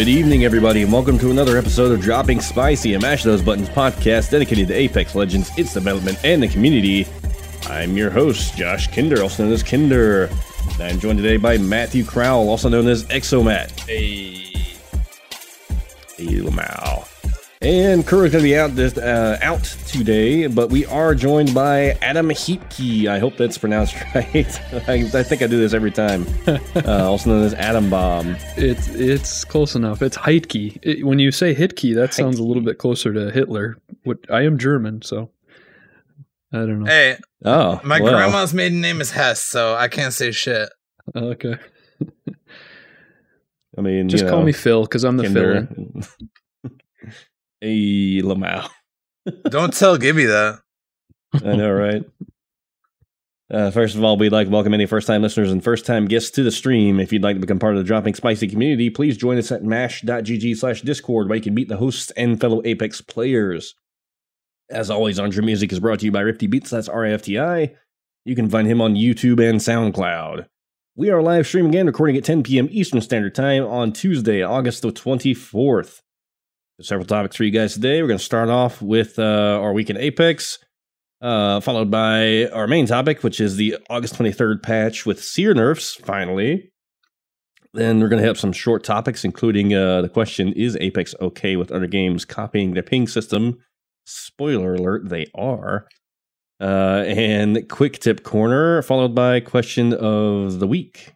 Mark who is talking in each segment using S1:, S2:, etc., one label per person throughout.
S1: Good evening, everybody, and welcome to another episode of Dropping Spicy, and Mash Those Buttons podcast dedicated to Apex Legends, its development, and the community. I'm your host, Josh Kinder, also known as Kinder. And I'm joined today by Matthew Crowell, also known as Exomat. Hey. Hey, Lamau. And crew is going to be out this uh, out today, but we are joined by Adam Heapkey. I hope that's pronounced right. I, I think I do this every time. Uh, also known as Adam Bomb.
S2: It's it's close enough. It's Heitke. It, when you say Hitkey, that sounds a little bit closer to Hitler. What I am German, so I don't know.
S3: Hey,
S1: Oh,
S3: my
S1: well.
S3: grandma's maiden name is Hess, so I can't say shit.
S2: Okay,
S1: I mean,
S2: just
S1: you
S2: call
S1: know,
S2: me Phil because I'm the
S1: Kinder.
S2: Phil.
S1: hey, Lamau.
S3: Don't tell Gibby that.
S1: I know, right? Uh, first of all, we'd like to welcome any first time listeners and first time guests to the stream. If you'd like to become part of the Dropping Spicy community, please join us at mash.gg slash discord where you can meet the hosts and fellow Apex players. As always, Andre Music is brought to you by Rafti Beats, that's R-A-F-T-I. You can find him on YouTube and SoundCloud. We are live streaming again, recording at 10 p.m. Eastern Standard Time on Tuesday, August the 24th. Several topics for you guys today. We're going to start off with uh, our week in Apex uh, followed by our main topic, which is the August 23rd patch with seer nerfs, finally. Then we're going to have some short topics, including uh, the question Is Apex okay with other games copying their ping system? Spoiler alert, they are. Uh, and quick tip corner, followed by question of the week.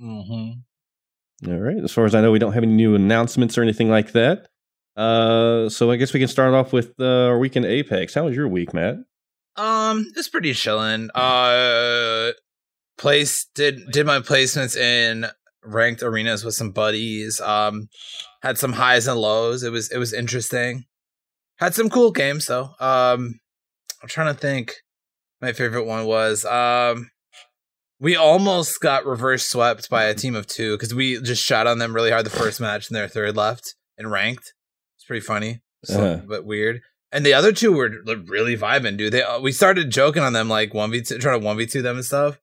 S3: Mm-hmm.
S1: All right. As far as I know, we don't have any new announcements or anything like that. Uh, so I guess we can start off with uh, our week in Apex. How was your week, Matt?
S3: Um, it's pretty chilling. Uh, place did did my placements in ranked arenas with some buddies. Um, had some highs and lows. It was it was interesting. Had some cool games though. Um, I'm trying to think. My favorite one was um. We almost got reverse swept by a team of two because we just shot on them really hard the first match and their third left and ranked. It's pretty funny, so,
S1: Uh-huh.
S3: but weird. And the other two were like, really vibing, dude. They uh, we started joking on them like one v two, trying to one v two them and stuff,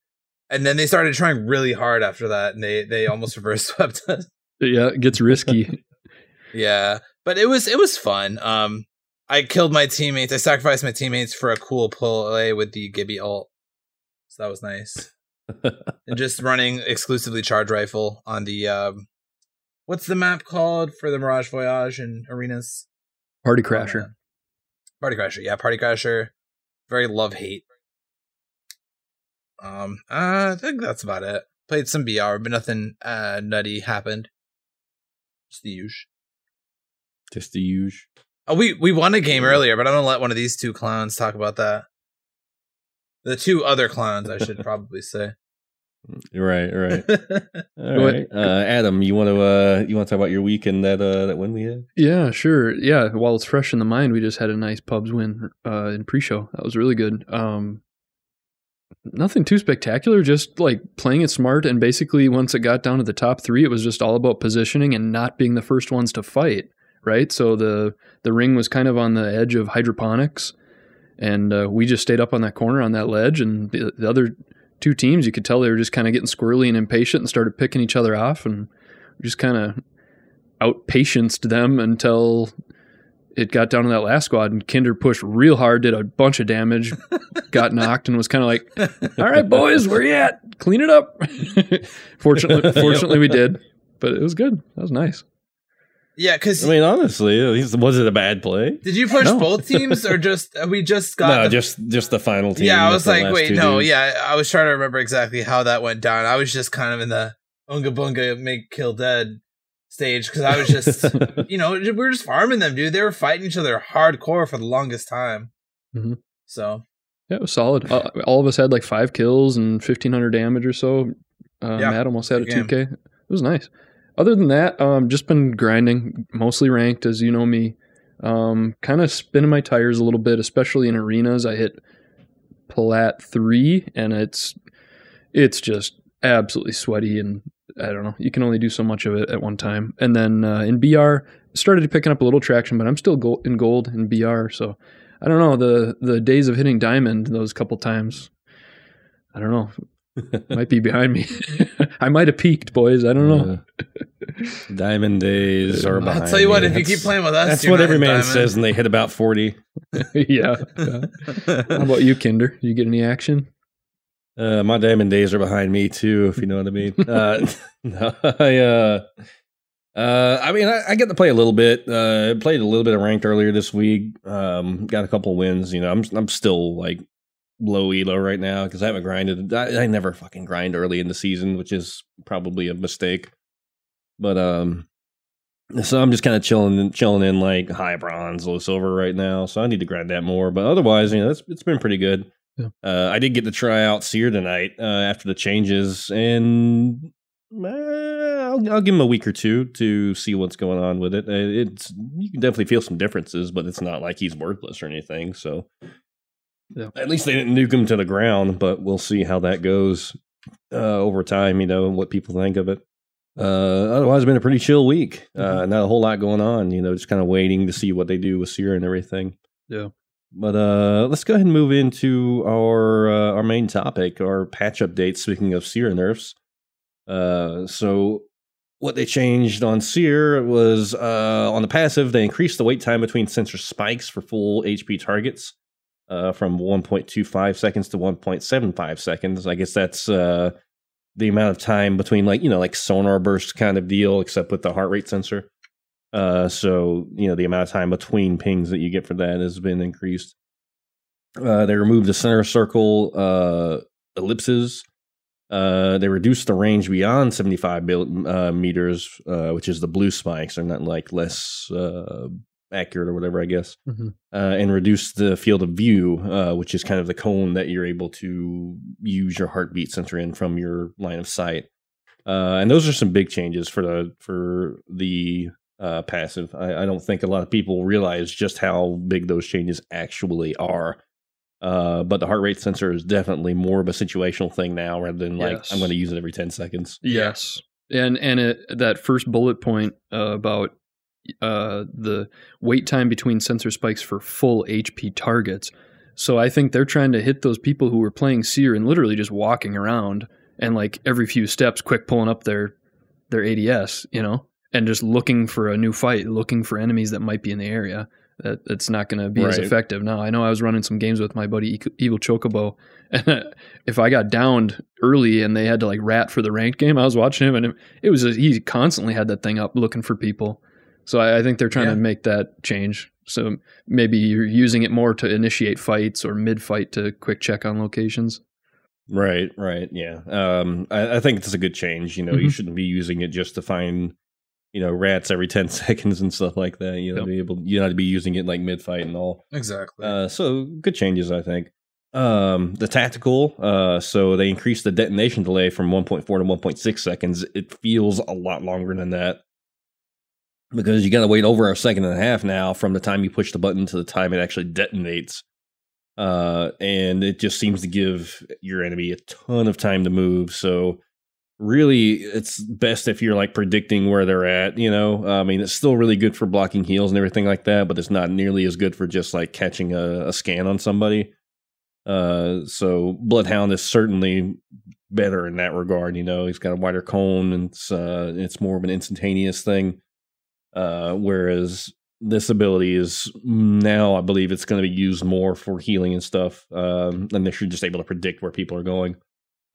S3: and then they started trying really hard after that, and they they almost reverse swept us.
S2: Yeah, it gets risky.
S3: Yeah, but it was it was fun. Um, I killed my teammates. I sacrificed my teammates for a cool play with the Gibby ult, so that was nice. and just running exclusively charge rifle on the um, what's the map called for the Mirage Voyage and arenas?
S2: Party
S3: Oh,
S2: crasher.
S3: Party Crasher, yeah, Party Crasher. Very love hate. Um, I think that's about it. Played some BR, but nothing uh nutty happened. Just the usual.
S1: Just the usual.
S3: Oh, we we won a game earlier, but I'm gonna let one of these two clowns talk about that. The two other clowns, I should probably say.
S1: Right, right. All right. Uh, Adam, you want to uh, you want to talk about your week and that uh, that win we had?
S2: Yeah, sure. Yeah, while it's fresh in the mind, we just had a nice pubs win uh, in pre-show. That was really good. Um, nothing too spectacular, just like playing it smart. And basically, once it got down to the top three, it was just all about positioning and not being the first ones to fight. Right. So the the ring was kind of on the edge of hydroponics, and uh, we just stayed up on that corner on that ledge, and the, the other two teams, you could tell they were just kind of getting squirrely and impatient and started picking each other off, and just kind of outpatienced them until it got down to that last squad and Kinder pushed real hard, did a bunch of damage, got knocked, and was kind of like, "All right, boys, where you at? Clean it up." fortunately, fortunately, we did, but it was good. That was nice.
S3: Yeah, because
S1: I mean, honestly, least- was it a bad play?
S3: did you push
S2: No.
S3: both teams or just uh, we just got
S1: no,
S3: the-
S1: just just the final team.
S3: yeah? I was like, wait, no,
S1: dudes.
S3: yeah, I was trying to remember exactly how that went down. I was just kind of in the unga bunga make kill dead stage because I was just you know we were just farming them, dude. They were fighting each other hardcore for the longest time.
S2: Mhm.
S3: So
S2: Yeah, it was solid. Uh, all of us had like five kills and fifteen hundred damage or so. Uh,
S3: Yeah,
S2: Matt almost had a two K. It was nice. Other than that, um, just been grinding, mostly ranked, as you know me. Um, kind of spinning my tires a little bit, especially in arenas. I hit plat three, and it's it's just absolutely sweaty, and I don't know. You can only do so much of it at one time. And then uh, in BR, started picking up a little traction, but I'm still go- in gold in BR, so I don't know the the days of hitting diamond those couple times. I don't know. Might be behind me. I might have peaked, boys. I don't know.
S1: Uh, diamond days are behind.
S3: I'll tell you what,
S1: me.
S3: if you keep playing with us,
S1: That's what every man
S3: diamond.
S1: says, and they hit about 40.
S2: yeah. yeah. How about you, Kinder? You get any action?
S1: Uh, my diamond days are behind me too, if you know what I mean. Uh, no, I, uh, uh, I mean, I, I get to play a little bit. Uh, played a little bit of ranked earlier this week. Um, got a couple wins. You know, I'm I'm still like low elo right now because I haven't grinded. I, I never fucking grind early in the season, which is probably a mistake. But um, so I'm just kind of chilling, chilling in like high bronze, low silver right now. So I need to grind that more. But otherwise, you know, it's it's been pretty good.
S2: Yeah.
S1: Uh, I did get to try out Seer tonight uh, after the changes, and uh, I'll, I'll give him a week or two to see what's going on with it. Uh, It's you can definitely feel some differences, but it's not like he's worthless or anything. So
S2: Yeah.
S1: at least they didn't nuke him to the ground, but we'll see how that goes uh, over time. You know, and what people think of it. Uh, otherwise, it's been a pretty chill week. Uh, not a whole lot going on. You know, just kind of waiting to see what they do with Seer and everything.
S2: Yeah.
S1: But uh, let's go ahead and move into our uh, our main topic, our patch update. Speaking of Seer nerfs, uh, so what they changed on Seer was uh, on the passive, they increased the wait time between sensor spikes for full HP targets uh, from 1.25 seconds to 1.75 seconds. I guess that's uh, the amount of time between, like you know, like sonar burst kind of deal, except with the heart rate sensor. Uh, so you know the amount of time between pings that you get for that has been increased. Uh, they removed the center circle uh, ellipses. Uh, they reduced the range beyond 75 mil- uh, meters, uh, which is the blue spikes. They're not like less uh, accurate or whatever, I guess.
S2: Mhm.
S1: Uh, and reduce the field of view, uh, which is kind of the cone that you're able to use your heartbeat sensor in from your line of sight. Uh, and those are some big changes for the for the uh, passive. I, I don't think a lot of people realize just how big those changes actually are. Uh, but the heart rate sensor is definitely more of a situational thing now rather than like
S2: Yes.
S1: I'm going to use it every 10 seconds.
S2: Yes, and and it, that first bullet point uh, about uh, the wait time between sensor spikes for full HP targets. So I think they're trying to hit those people who were playing Seer and literally just walking around and like every few steps, quick pulling up their their ADS, you know, and just looking for a new fight, looking for enemies that might be in the area. That that's not going to be as effective. Now I know I was running some games with my buddy Evil Chocobo, and if I got downed early and they had to like rat for the ranked game, I was watching him and it, was a, he constantly had that thing up looking for people. So I, I think they're trying
S3: Yeah.
S2: to make that change. So maybe you're using it more to initiate fights or mid fight to quick check on locations.
S1: Right, right, yeah. Um, I, I think it's a good change. You know, you
S2: Mhm.
S1: shouldn't be using it just to find, you know, rats every ten seconds and stuff like that. You know,
S2: Yep.
S1: be able, you know, to be using it like mid fight and all.
S3: Exactly.
S1: Uh, so good changes, I think. Um, the tactical, uh, so they increased the detonation delay from 1.4 to 1.6 seconds. It feels a lot longer than that because you got to wait over a second and a half now from the time you push the button to the time it actually detonates. Uh, and it just seems to give your enemy a ton of time to move. So really, it's best if you're like predicting where they're at. You know, I mean, it's still really good for blocking heals and everything like that, but it's not nearly as good for just like catching a, a scan on somebody. Uh, so Bloodhound is certainly better in that regard. You know, he's got a wider cone, and it's uh, it's more of an instantaneous thing. Uh, whereas this ability is now, I believe, it's going to be used more for healing and stuff. Um, and they're just able to predict where people are going.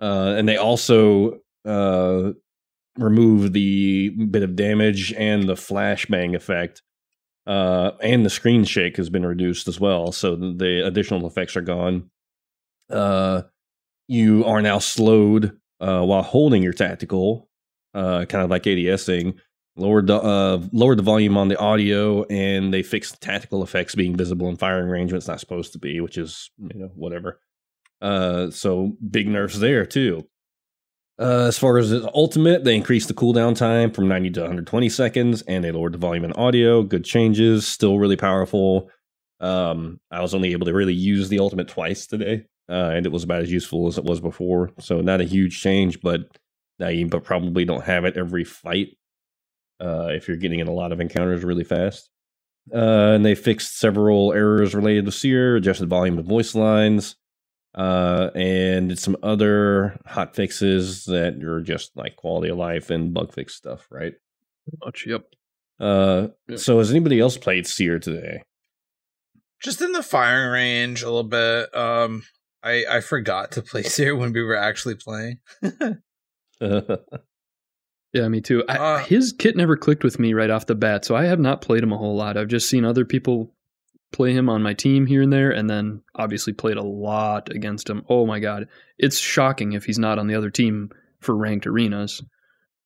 S1: Uh, and they also uh, remove the bit of damage and the flashbang effect. Uh, and the screen shake has been reduced as well, so the- additional effects are gone. Uh, you are now slowed while holding your tactical, kind of like ADSing, lowered the uh, lowered the volume on the audio, and they fixed tactical effects being visible in firing range when it's not supposed to be, which is you know whatever. Uh, so big nerfs there too. Uh, as far as the ultimate, they increased the cooldown time from 90 to 120 seconds, and they lowered the volume and audio. Good changes, still really powerful. Um, I was only able to really use the ultimate twice today, uh, and it was about as useful as it was before. So not a huge change, but now you but probably don't have it every fight uh, if you're getting in a lot of encounters really fast. Uh, and they fixed several errors related to Seer, adjusted volume of voice lines, uh, and did some other hot fixes that are just like quality of life and bug fix stuff, right?
S2: Pretty much. Yep.
S1: Uh,
S2: Yeah.
S1: So has anybody else played Seer today?
S3: Just in the firing range a little bit. Um, I I forgot to place here when we were actually playing.
S2: Yeah, me too. I,
S3: Uh,
S2: his kit never clicked with me right off the bat, so I have not played him a whole lot. I've just seen other people play him on my team here and there, and then obviously played a lot against him. Oh my god, it's shocking if he's not on the other team for ranked arenas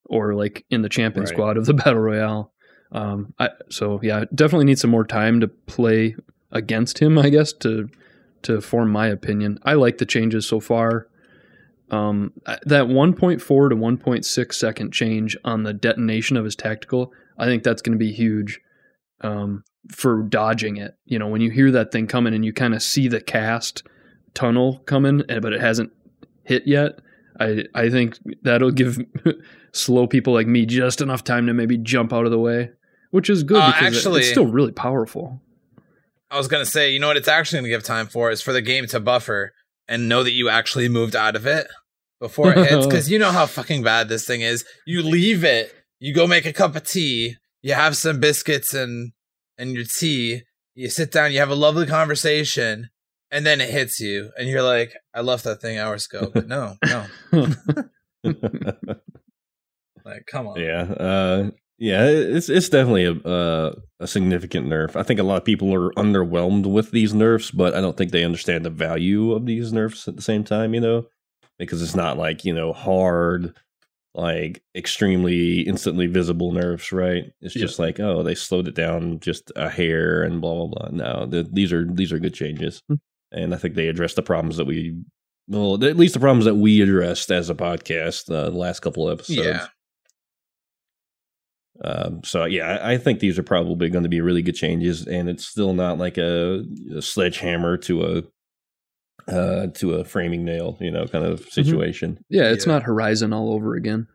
S2: or like in the champion
S1: Right.
S2: squad of the battle royale. Um, I, so yeah, definitely need some more time to play against him. I guess to to form my opinion. I like the changes so far. Um, that 1.4 to 1.6 second change on the detonation of his tactical, I think that's going to be huge um, for dodging it. You know, when you hear that thing coming and you kind of see the cast tunnel coming, eh, but it hasn't hit yet. I I think that'll give slow people like me just enough time to maybe jump out of the way, which is good
S3: Uh,
S2: because
S3: actually-
S2: it's still really powerful.
S3: I was gonna say, you know what it's actually gonna give time for is for the game to buffer and know that you actually moved out of it before it hits. Because you know how fucking bad this thing is. You leave it, you go make a cup of tea, you have some biscuits and and your tea, you sit down, you have a lovely conversation, and then it hits you, and you're like, I left that thing hours ago. But no, no, like come on.
S1: yeah, uh, yeah, it's it's definitely a uh, a significant nerf. I think a lot of people are underwhelmed with these nerfs, but I don't think they understand the value of these nerfs at the same time. You know, because it's not like you know hard, like extremely instantly visible nerfs, right? It's
S2: Yeah.
S1: just like oh, they slowed it down just a hair and blah blah blah. No, th- these are these are good changes,
S2: Hmm.
S1: and I think they address the problems that we. Well, at least the problems that we addressed as a podcast uh, the last couple of episodes.
S3: Yeah.
S1: Um, so yeah, I, I think these are probably going to be really good changes, and it's still not like a, a sledgehammer to a uh, to a framing nail, you know, kind of situation.
S2: yeah, it's
S3: Yeah.
S2: not Horizon all over again.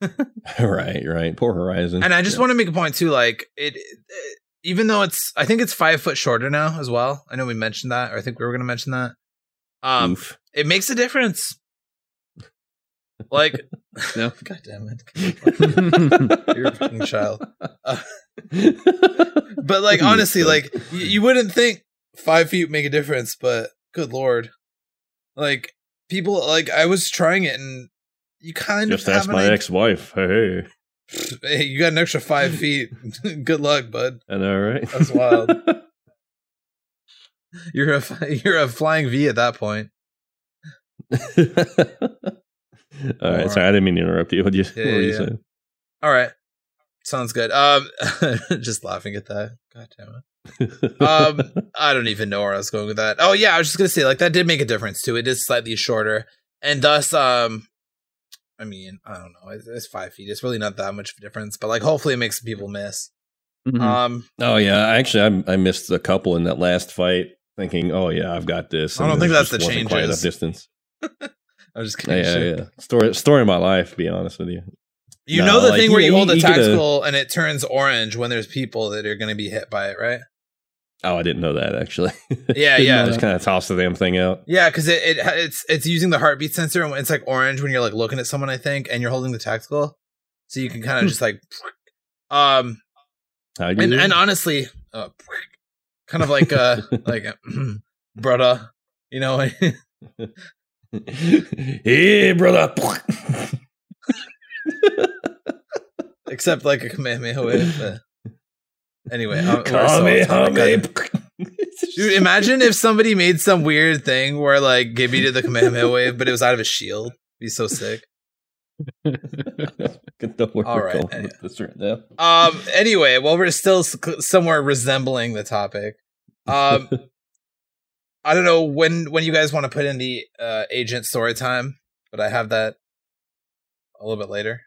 S1: right, right. Poor Horizon.
S3: And I just
S1: Yeah.
S3: want to make a point too, like it, it- even though it's, I think it's five foot shorter now as well. I know we mentioned that, or I think we were going to mention that. Um,
S1: Oof.
S3: it makes a difference. Like,
S2: no,
S3: God damn it, you're a fucking child. Uh, but like, honestly, like you, you wouldn't think five feet make a difference, but good lord, like people, like I was trying it and you kind
S1: just
S3: of
S1: ask
S3: have
S1: my
S3: idea-
S1: ex-wife. Hey,
S3: Hey, you got an extra five feet. good luck, bud.
S1: I know, right?
S3: That's wild. You're a you're a flying V at that point.
S1: All right, sorry, I didn't mean to interrupt you. What, you,
S3: Yeah,
S1: were you
S3: yeah,
S1: saying?
S3: All right, sounds good. Um, just laughing at that. God damn it. Um, I don't even know where I was going with that. Oh yeah, I was just gonna say like that did make a difference too. It is slightly shorter, and thus, um, I mean, I don't know. It's, it's five feet. It's really not that much of a difference, but like hopefully it makes people miss.
S2: Mhm.
S3: Um,
S1: oh yeah, actually, I, I missed a couple in that last fight, thinking, "Oh yeah, I've got this."
S3: I don't think that's the
S1: enough distance.
S3: I'm just
S1: Yeah,
S3: kidding.
S1: yeah,
S3: shit.
S1: yeah. Story, story of my life. To be honest with you.
S3: You
S1: No,
S3: know the
S1: like,
S3: thing where
S1: you-
S3: you hold
S1: you
S3: the
S1: get a-
S3: tactical and it turns orange when there's people that are going to be hit by it, right?
S1: Oh, I didn't know that actually.
S3: Yeah, yeah.
S2: know
S1: I just kind of tossed the damn thing out.
S3: Yeah, because it, it it's it's using the heartbeat sensor and it's like orange when you're like looking at someone, I think, and you're holding the tactical, so you can kind of just like, um,
S1: How you
S3: and and honestly, uh, kind of like uh like brother, you know,
S1: hey, brother.
S3: except like a Kamehameha. but Anyway, I'm, we're so.
S1: Kamehameha.
S3: Dude, imagine if somebody made some weird thing where like Gibby did the Kamehameha wave, but it was out of a shield. Be so sick. Get the word All right. Anyway. Um. Anyway, well, we're still somewhere resembling the topic. Um. I don't know when when you guys want to put in the uh, agent story time, but I have that a little bit later.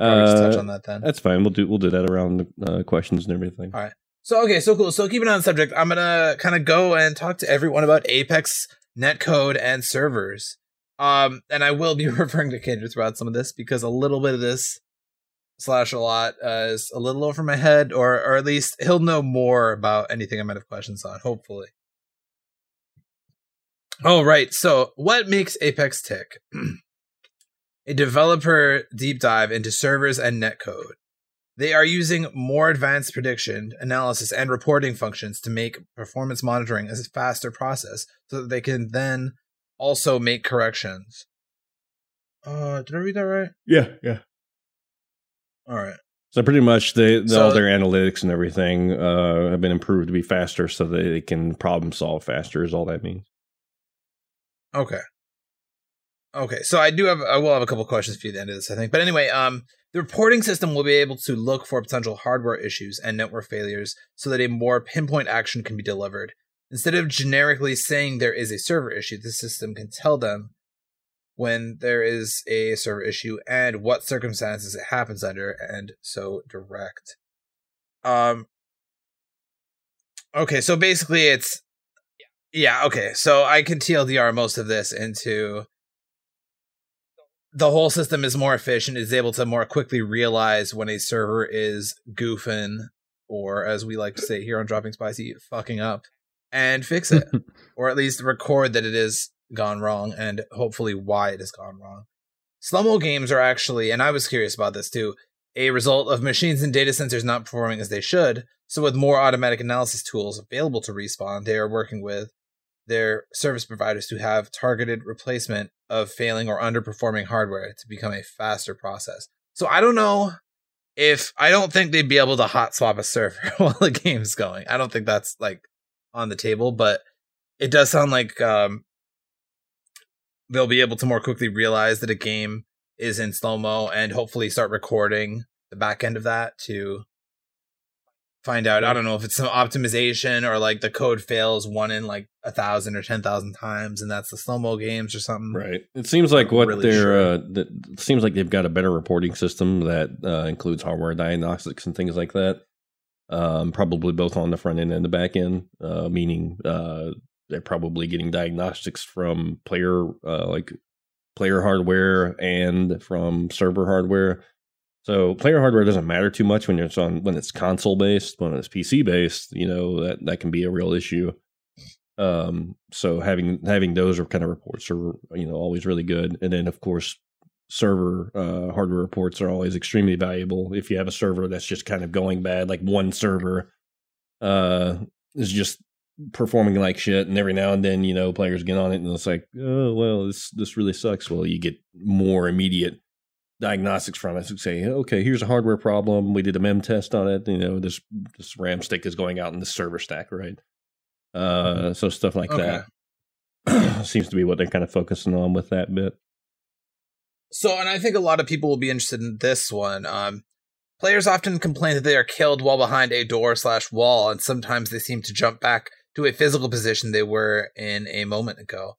S1: Uh, touch on that then. That's fine. We'll do we'll do that around uh, questions and everything.
S3: All right. So okay, so cool. So keeping on the subject, I'm gonna kind of go and talk to everyone about Apex netcode and servers. Um, and I will be referring to Kinder throughout some of this because a little bit of this slash a lot uh, is a little over my head, or or at least he'll know more about anything I might have questions on. Hopefully. Oh right. So what makes Apex tick? a developer deep dive into servers and netcode. They are using more advanced prediction, analysis, and reporting functions to make performance monitoring a faster process so that they can then also make corrections. Uh, did I read that right?
S1: Yeah, yeah.
S3: All right.
S1: So pretty much, they, so, all their analytics and everything uh, have been improved to be faster, so that they can problem solve faster. Is all that means.
S3: Okay. Okay, so I do have I will have a couple questions for you at the end of this, I think. But anyway, um, the reporting system will be able to look for potential hardware issues and network failures so that a more pinpoint action can be delivered. Instead of generically saying there is a server issue, the system can tell them when there is a server issue and what circumstances it happens under, and so direct. Um. Okay, so basically, it's yeah. Okay, so I can TLDR most of this into the whole system is more efficient. is able to more quickly realize when a server is goofing, or as we like to say here on Dropping Spicy, fucking up, and fix it, or at least record that it is gone wrong and hopefully why it has gone wrong. Slow games are actually, and I was curious about this too, a result of machines and data centers not performing as they should. So, with more automatic analysis tools available to Respawn, they are working with their service providers to have targeted replacement of failing or underperforming hardware to become a faster process. So I don't know if I don't think they'd be able to hot swap a server while the game's going. I don't think that's like on the table, but it does sound like um, they'll be able to more quickly realize that a game is in slow mo and hopefully start recording the back end of that to find out. I don't know if it's some optimization or like the code fails one in like a thousand or ten thousand times, and that's the slow mo games or something.
S1: Right. It seems like what really they're. Sure. Uh, it seems like they've got a better reporting system that uh, includes hardware diagnostics and things like that. Um, probably both on the front end and the back end, uh, meaning uh, they're probably getting diagnostics from player uh, like player hardware and from server hardware so player hardware doesn't matter too much when it's on when it's console based. When it's PC based, you know that that can be a real issue. Um, so having having those are kind of reports are you know always really good. And then of course server uh, hardware reports are always extremely valuable. If you have a server that's just kind of going bad, like one server uh, is just performing like shit, and every now and then you know players get on it and it's like, oh well, this this really sucks. Well, you get more immediate diagnostics from it. So say, okay, here's a hardware problem. We did a mem test on it. You know, this this RAM stick is going out in the server stack, right? Uh, mm-hmm. so stuff like okay. that seems to be what they're kind of focusing on with that bit.
S3: So, and I think a lot of people will be interested in this one. Um, players often complain that they are killed while behind a door slash wall, and sometimes they seem to jump back to a physical position they were in a moment ago.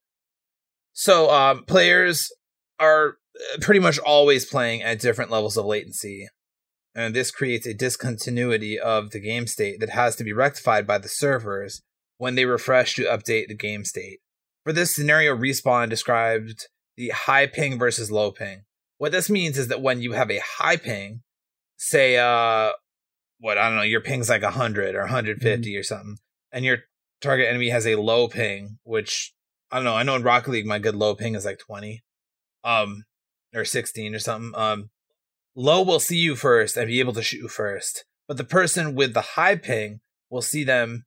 S3: So, um, players are pretty much always playing at different levels of latency. And this creates a discontinuity of the game state that has to be rectified by the servers when they refresh to update the game state. For this scenario, Respawn described the high ping versus low ping. What this means is that when you have a high ping, say, uh, what, I don't know, your ping's like 100 or 150 mm-hmm. or something, and your target enemy has a low ping, which, I don't know, I know in Rocket League my good low ping is like 20. Um, or 16 or something. Um, low will see you first and be able to shoot you first, but the person with the high ping will see them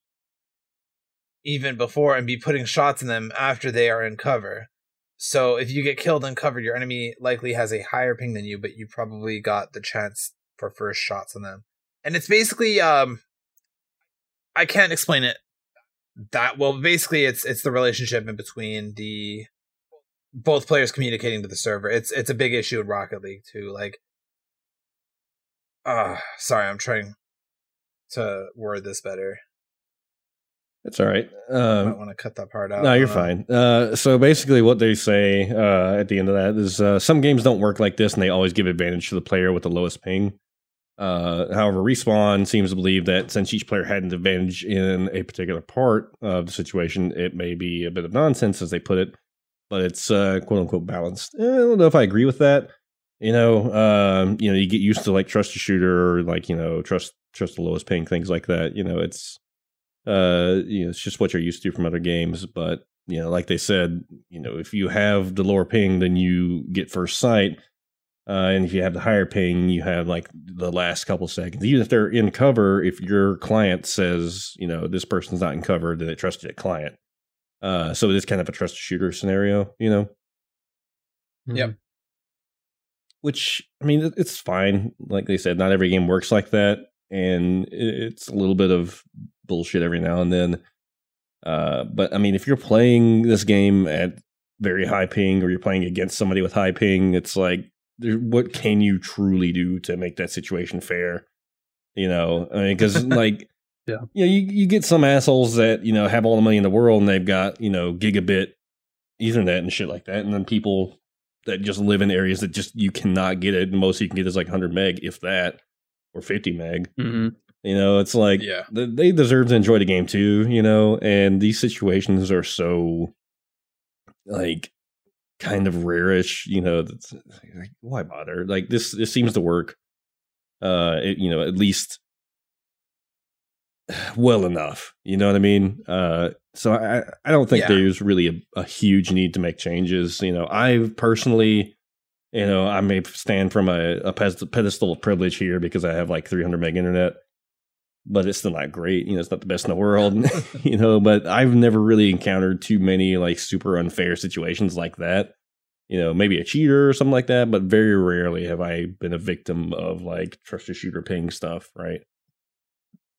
S3: even before and be putting shots in them after they are in cover. So if you get killed uncovered, your enemy likely has a higher ping than you, but you probably got the chance for first shots on them. And it's basically um I can't explain it that well. Basically it's it's the relationship in between the both players communicating to the server. It's it's a big issue in Rocket League too. Like, uh sorry, I'm trying to word this better.
S1: That's all right.
S3: I
S1: Um,
S3: want to cut that part out.
S1: no, you're
S3: Uh,
S1: fine. Uh, so basically, what they say uh, at the end of that is uh, some games don't work like this, and they always give advantage to the player with the lowest ping. Uh, however, respawn seems to believe that since each player had an advantage in a particular part of the situation, it may be a bit of nonsense, as they put it, but it's uh, quote unquote balanced. Eh, I don't know if I agree with that. You know, um, you know, you get used to like trust a shooter, or like you know, trust trust the lowest ping, things like that. You know, it's uh, you know, it's just what you're used to from other games. But you know, like they said, you know, if you have the lower ping, then you get first sight. Uh, and if you have the higher ping, you have like the last couple seconds. Even if they're in cover, if your client says, you know, this person's not in cover, then it trusts that client. Uh, so it is kind of a trust shooter scenario, you know.
S3: Yep.
S1: Which I mean, it's fine. Like they said, not every game works like that, and it's a little bit of bullshit every now and then. Uh, but I mean, if you're playing this game at very high ping, or you're playing against somebody with high ping, it's like, what can you truly do to make that situation fair? You know, I mean, because like,
S2: Yeah.
S1: you know, you, you get some assholes that you know have all the money in the world and they've got you know gigabit Ethernet and shit like that, and then people that just live in areas that just you cannot get it. The most you can get is like 100 meg, if that, or 50 meg.
S2: hmm
S1: You know, it's like
S3: Yeah.
S1: th- they deserve to enjoy the game too. You know, and these situations are so like kind of rarish. You know, that's like why bother? Like this, this seems to work. Uh, it, you know, at least well enough. You know what I mean? Uh, so I, I don't think
S3: Yeah.
S1: there's really a, a huge need to make changes. You know, I personally, you know, I may stand from a, a pedestal of privilege here because I have like 300 meg internet, but it's still not great. You know, it's not the best in the world, you know, but I've never really encountered too many like super unfair situations like that. You know, maybe a cheater or something like that, but very rarely have I been a victim of like trust a shooter ping stuff, right?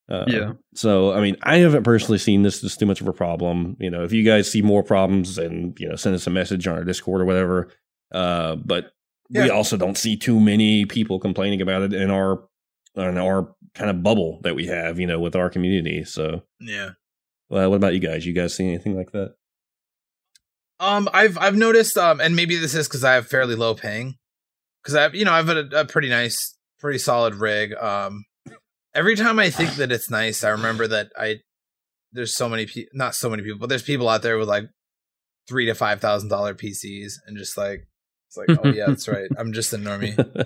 S1: Uh,
S2: Yeah.
S1: So, I mean, I haven't personally seen this as too much of a problem. You know, if you guys see more problems, then you know, send us a message on our Discord or whatever. Uh, but we also don't see too many people complaining about it in our in our kind of bubble that we have, you know, with our community. So,
S3: Yeah.
S1: well, what about you guys? You guys see anything like that?
S3: Um, I've I've noticed, um, and maybe this is because I have fairly low ping, because I have you know I've a, a pretty nice, pretty solid rig. Um, every time I think that it's nice, I remember that I there's so many people, not so many people, but there's people out there with like three to five thousand dollar PCs, and just like it's like, oh yeah, that's right. I'm just a normie.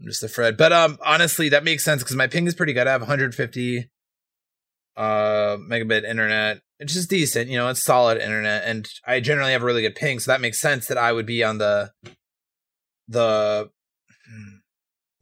S3: I'm just a Fred. But um, honestly, that makes sense because my ping is pretty good. I have 150 uh megabit internet. It's just decent, you know. It's solid internet, and I generally have a really good ping, so that makes sense that I would be on the the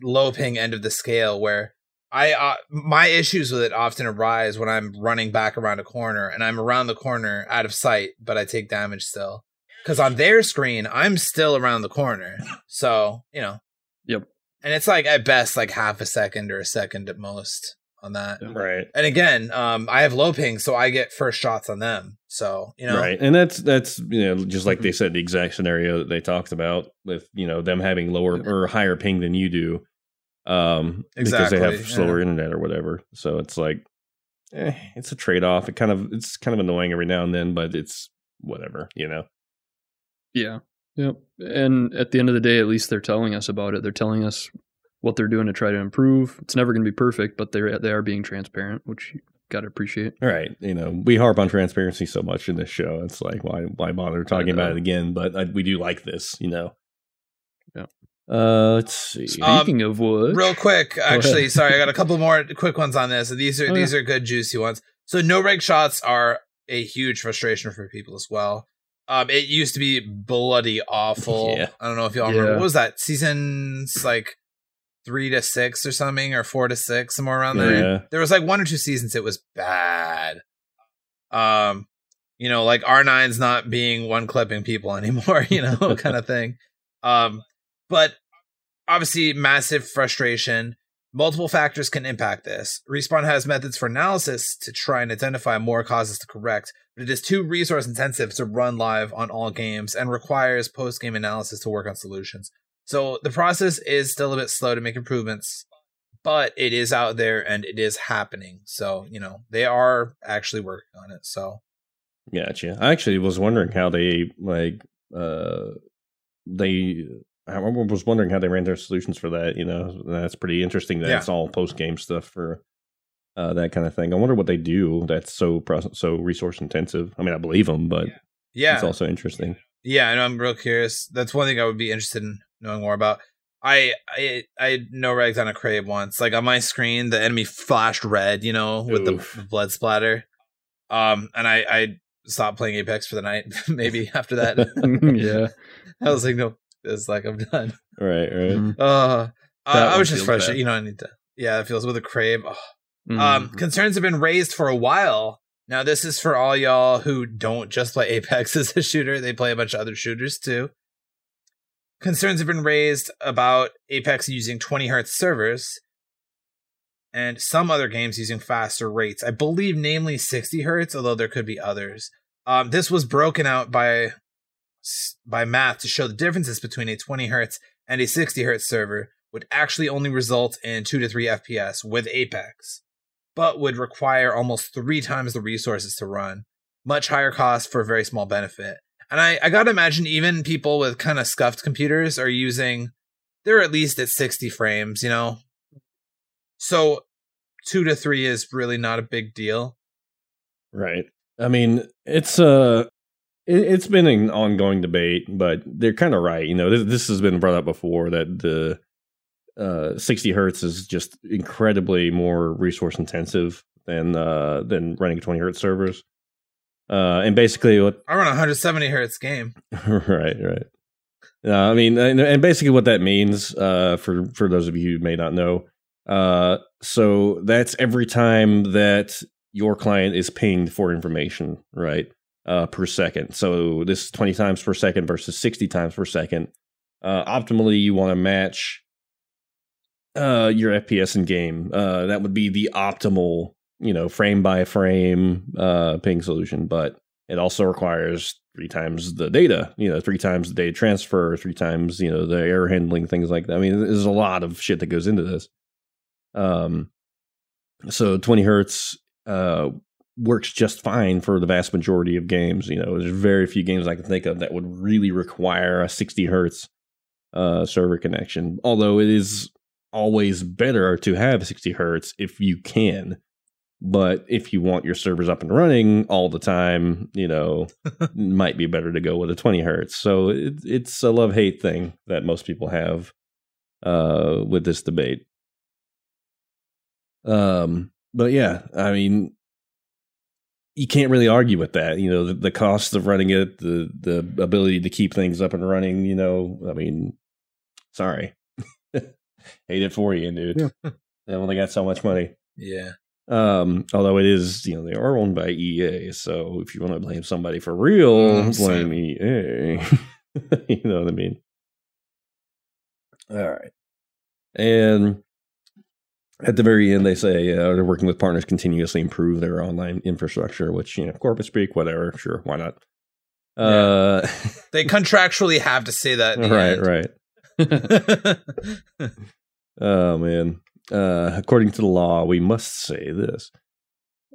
S3: low ping end of the scale where I uh, my issues with it often arise when I'm running back around a corner and I'm around the corner out of sight, but I take damage still. Because on their screen, I'm still around the corner, so you know.
S2: Yep.
S3: And it's like at best like half a second or a second at most on that.
S1: right.
S3: And again, um, I have low ping, so I get first shots on them. So you know,
S1: Right. And that's that's you know just like they said the exact scenario that they talked about with you know them having lower
S2: Yeah.
S1: or higher ping than you do um because they have
S3: yeah.
S1: slower internet or whatever. So it's like eh, it's a trade-off. It kind of it's kind of annoying every now and then, but it's whatever, you know.
S2: Yeah. Yep. And at the end of the day, at least they're telling us about it. They're telling us what they're doing to try to improve. It's never going to be perfect, but they they are being transparent, which you got to appreciate.
S1: All right, you know, we harp on transparency so much in this show. It's like why why bother talking about it again, but I, we do like this, you know.
S2: Yeah.
S1: Uh, let's see.
S3: Um,
S2: Speaking of wood,
S3: Real quick, actually, sorry, I got a couple more quick ones on this. These are
S2: Oh,
S3: these are good juicy ones. So no reg shots are a huge frustration for people as well. Um, it used to be bloody awful.
S1: Yeah.
S3: I don't know if y'all
S2: Yeah.
S3: remember. What was that? Seasons like three to six or something, or four to six, somewhere around there.
S1: Yeah.
S3: There was like one or two seasons it was bad. Um, you know, like R9's not being one clipping people anymore, you know, kind of thing. Um, but obviously massive frustration. Multiple factors can impact this. Respawn has methods for analysis to try and identify more causes to correct, but it is too resource intensive to run live on all games and requires post game analysis to work on solutions. So the process is still a bit slow to make improvements, but it is out there and it is happening. So, you know, they are actually working on it. So,
S1: Gotcha. I actually was wondering how they like uh they I was wondering how they ran their solutions for that. You know, that's pretty interesting. That
S3: Yeah.
S1: it's all post game stuff for uh, that kind of thing. I wonder what they do that's so process, so resource intensive. I mean, I believe them, but
S3: yeah.
S1: it's also interesting.
S3: Yeah, and I'm real curious. That's one thing I would be interested in knowing more about. I I I no regs on a Kraber once. Like on my screen, the enemy flashed red, you know, with the blood splatter. Um, and I I stopped playing Apex for the night. Maybe after that,
S2: yeah.
S3: I was like, no, it's like I'm done.
S1: Right, right.
S2: Mhm.
S3: Uh, I, I was just
S2: feels
S3: frustrated.
S2: bad.
S3: You know, I need to. Yeah, it feels with a Kraber. Oh.
S2: Mhm.
S3: Um, concerns have been raised for a while. Now, this is for all y'all who don't just play Apex as a shooter, they play a bunch of other shooters too. Concerns have been raised about Apex using 20 hertz servers and some other games using faster rates. I believe, namely 60 hertz, although there could be others. Um, this was broken out by by math to show the differences between a 20 hertz and a 60 hertz server would actually only result in 2 to 3 FPS with Apex, but would require almost three times the resources to run. Much higher cost for a very small benefit. And I, I gotta imagine even people with kind of scuffed computers are using, they're at least at 60 frames, you know? So two to three is really not a big deal.
S1: Right. I mean, it's uh it, it's been an ongoing debate, but they're kind of right. You know, this, this has been brought up before that the uh 60 hertz is just incredibly more resource intensive than uh than running 20 hertz servers. Uh and basically what
S3: I run a 170 hertz game.
S1: right, right. Uh, I mean, and, and basically what that means uh, for for those of you who may not know, uh, so that's every time that your client is pinged for information, right, uh, per second. So this is twenty times per second versus sixty times per second. Uh, optimally, you want to match uh, your FPS in game. Uh, that would be the optimal, you know, frame by frame uh, ping solution, but it also requires three times the data, you know, three times the data transfer, three times, you know, the error handling, things like that. I mean, there's a lot of shit that goes into this. Um, so 20 hertz uh, works just fine for the vast majority of games. You know, there's very few games I can think of that would really require a 60 hertz uh, server connection. Although it is always better to have 60 hertz if you can. But if you want your servers up and running all the time, you know, might be better to go with a 20 hertz. So it, it's a love hate thing that most people have uh, with this debate. Um, but yeah, I mean, you can't really argue with that. You know, the, the cost of running it, the the ability to keep things up and running. You know, I mean, sorry, hate it for you, dude. They only got so much money.
S3: Yeah.
S1: Um, although it is, you know, they are owned by EA, so if you want to blame somebody for real,
S3: Mm,
S1: blame. EA. you know what I mean? All right. And at the very end, they say uh, they're working with partners continuously improve their online infrastructure, which you know, corporate speak, whatever. Sure, why not? Uh,
S3: They contractually have to say that.
S1: right,
S3: end.
S1: right. Oh man. Uh, according to the law, we must say this.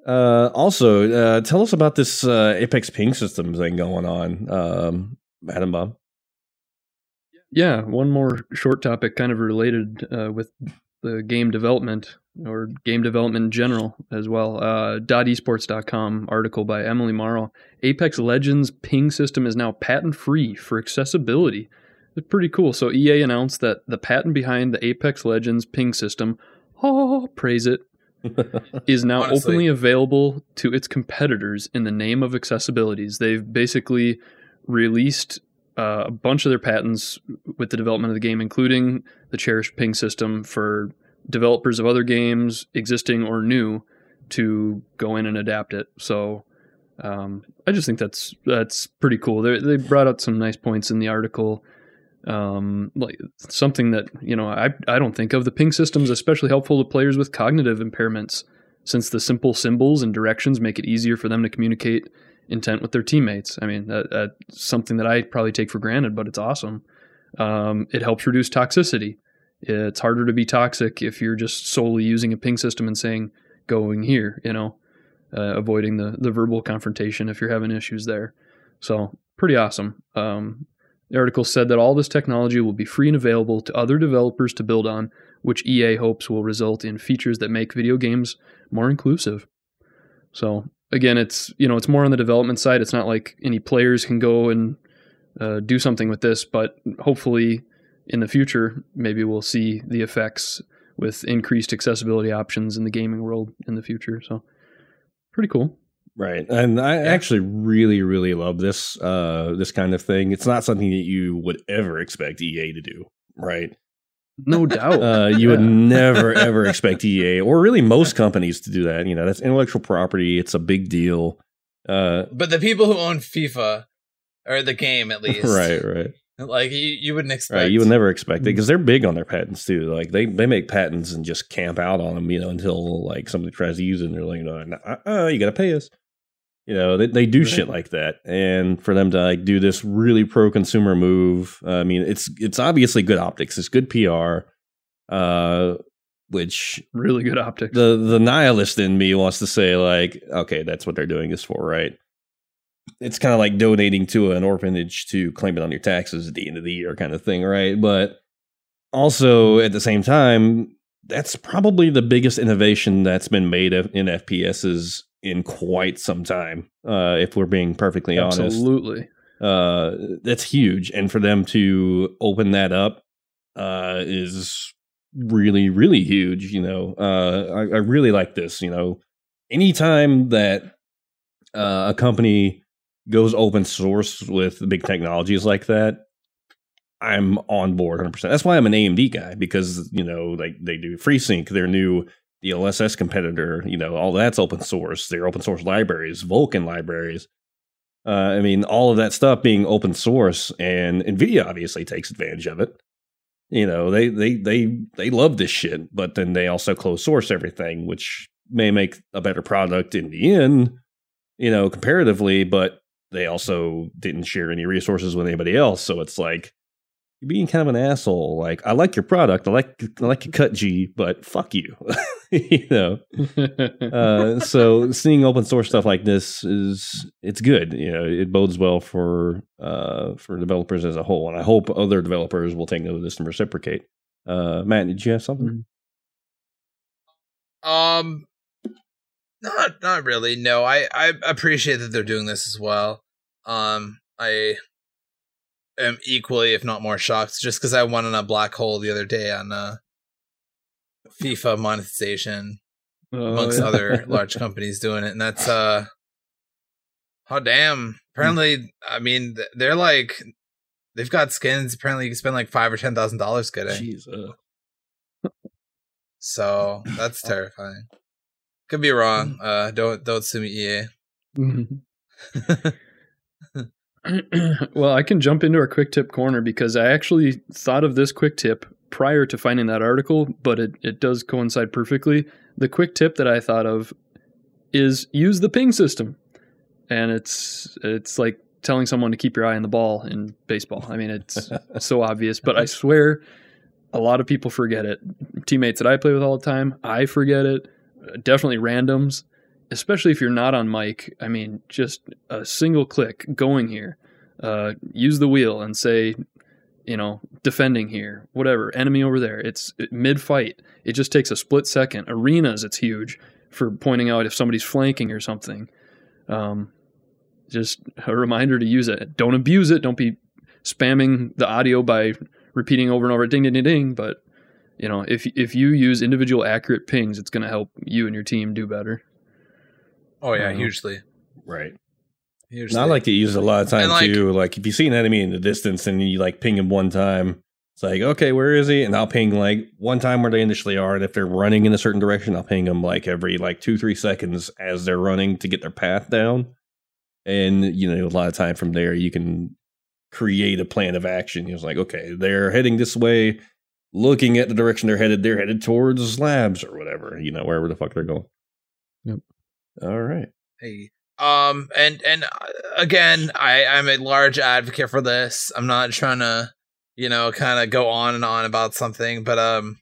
S1: Uh, also, uh, tell us about this uh, Apex ping system thing going on, um, Madam Bob.
S2: Yeah, one more short topic, kind of related uh, with the game development or game development in general as well. Uh, .esports.com article by Emily Morrow. Apex Legends ping system is now patent free for accessibility. It's pretty cool. So EA announced that the patent behind the Apex Legends ping system, oh, praise it, is now
S3: Honestly.
S2: openly available to its competitors in the name of accessibilities. They've basically released uh, a bunch of their patents with the development of the game, including the cherished ping system for developers of other games, existing or new, to go in and adapt it. So um, I just think that's that's pretty cool. They they brought out some nice points in the article. Um, like something that you know I I don't think of the ping system is especially helpful to players with cognitive impairments, since the simple symbols and directions make it easier for them to communicate intent with their teammates. I mean, that, that's something that I probably take for granted, but it's awesome. Um, it helps reduce toxicity. It's harder to be toxic if you're just solely using a ping system and saying going here, you know, uh, avoiding the the verbal confrontation if you're having issues there. So pretty awesome. Um, the article said that all this technology will be free and available to other developers to build on, which EA hopes will result in features that make video games more inclusive. So again, it's you know it's more on the development side. It's not like any players can go and uh, do something with this, but hopefully in the future, maybe we'll see the effects with increased accessibility options in the gaming world in the future. So pretty cool.
S1: Right. And I actually really, really love this uh this kind of thing. It's not something that you would ever expect EA to do, right?
S2: No doubt.
S1: Uh you would never ever expect EA or really most companies to do that. You know, that's intellectual property. It's a big deal. Uh
S3: But the people who own FIFA or the game at least,
S1: right, right.
S3: Like you, you wouldn't expect.
S1: Right, you would never expect it because they're big on their patents too. Like they, they make patents and just camp out on them, you know, until like somebody tries to use it and they're like, no, uh, you got to pay us. You know, they, they do right. shit like that, and for them to like do this really pro consumer move, uh, I mean, it's it's obviously good optics, it's good PR, uh, which
S2: really good optics.
S1: The the nihilist in me wants to say like, okay, that's what they're doing this for, right? it's kind of like donating to an orphanage to claim it on your taxes at the end of the year kind of thing, right? But also at the same time, that's probably the biggest innovation that's been made in FPSs in quite some time. Uh, if we're being perfectly
S2: Absolutely.
S1: honest,
S2: absolutely,
S1: uh, that's huge. And for them to open that up uh, is really, really huge. You know, uh, I, I, really like this. You know, anytime that uh, a company goes open source with big technologies like that, I'm on board 100%. That's why I'm an AMD guy because, you know, like they do FreeSync, their new DLSS competitor, you know, all that's open source. Their open source libraries, Vulkan libraries. Uh, I mean, all of that stuff being open source, and NVIDIA obviously takes advantage of it. You know, they they they they love this shit, but then they also close source everything, which may make a better product in the end, you know, comparatively. But they also didn't share any resources with anybody else. So it's like you're being kind of an asshole. Like I like your product, I like I like your cut G, but fuck you, you know. uh, so seeing open source stuff like this is it's good. You know, it bodes well for uh, for developers as a whole, and I hope other developers will take note of this and reciprocate. Uh, Matt, did you have something?
S3: Um, not not really. No, I I appreciate that they're doing this as well. Um, I am equally, if not more, shocked just because I went on a black hole the other day on uh, FIFA monetization, oh, amongst yeah. other large companies doing it, and that's uh, oh damn! Apparently, I mean, they're like they've got skins. Apparently, you can spend like five or ten thousand dollars getting.
S1: Jesus.
S3: So that's terrifying. Could be wrong. Uh, don't don't sue me, EA.
S2: well, I can jump into our quick tip corner because I actually thought of this quick tip prior to finding that article, but it, it does coincide perfectly. The quick tip that I thought of is use the ping system. And it's it's like telling someone to keep your eye on the ball in baseball. I mean, it's so obvious, but I swear a lot of people forget it. Teammates that I play with all the time, I forget it. Definitely randoms especially if you're not on mic, I mean, just a single click going here, uh, use the wheel and say, you know, defending here, whatever, enemy over there. It's it, mid fight. It just takes a split second. Arenas, it's huge for pointing out if somebody's flanking or something. Um, just a reminder to use it. Don't abuse it. Don't be spamming the audio by repeating over and over, ding, ding, ding, ding. But you know, if if you use individual accurate pings, it's going to help you and your team do better.
S3: Oh yeah, um, hugely.
S1: Right. Hugely. I like to use a lot of times like, too. Like if you see an enemy in the distance and you like ping him one time, it's like, okay, where is he? And I'll ping like one time where they initially are. And if they're running in a certain direction, I'll ping them like every like two, three seconds as they're running to get their path down. And, you know, a lot of time from there, you can create a plan of action. Was like, okay, they're heading this way, looking at the direction they're headed. They're headed towards labs or whatever, you know, wherever the fuck they're going. All right.
S3: Hey. Um and and uh, again, I I'm a large advocate for this. I'm not trying to, you know, kind of go on and on about something, but um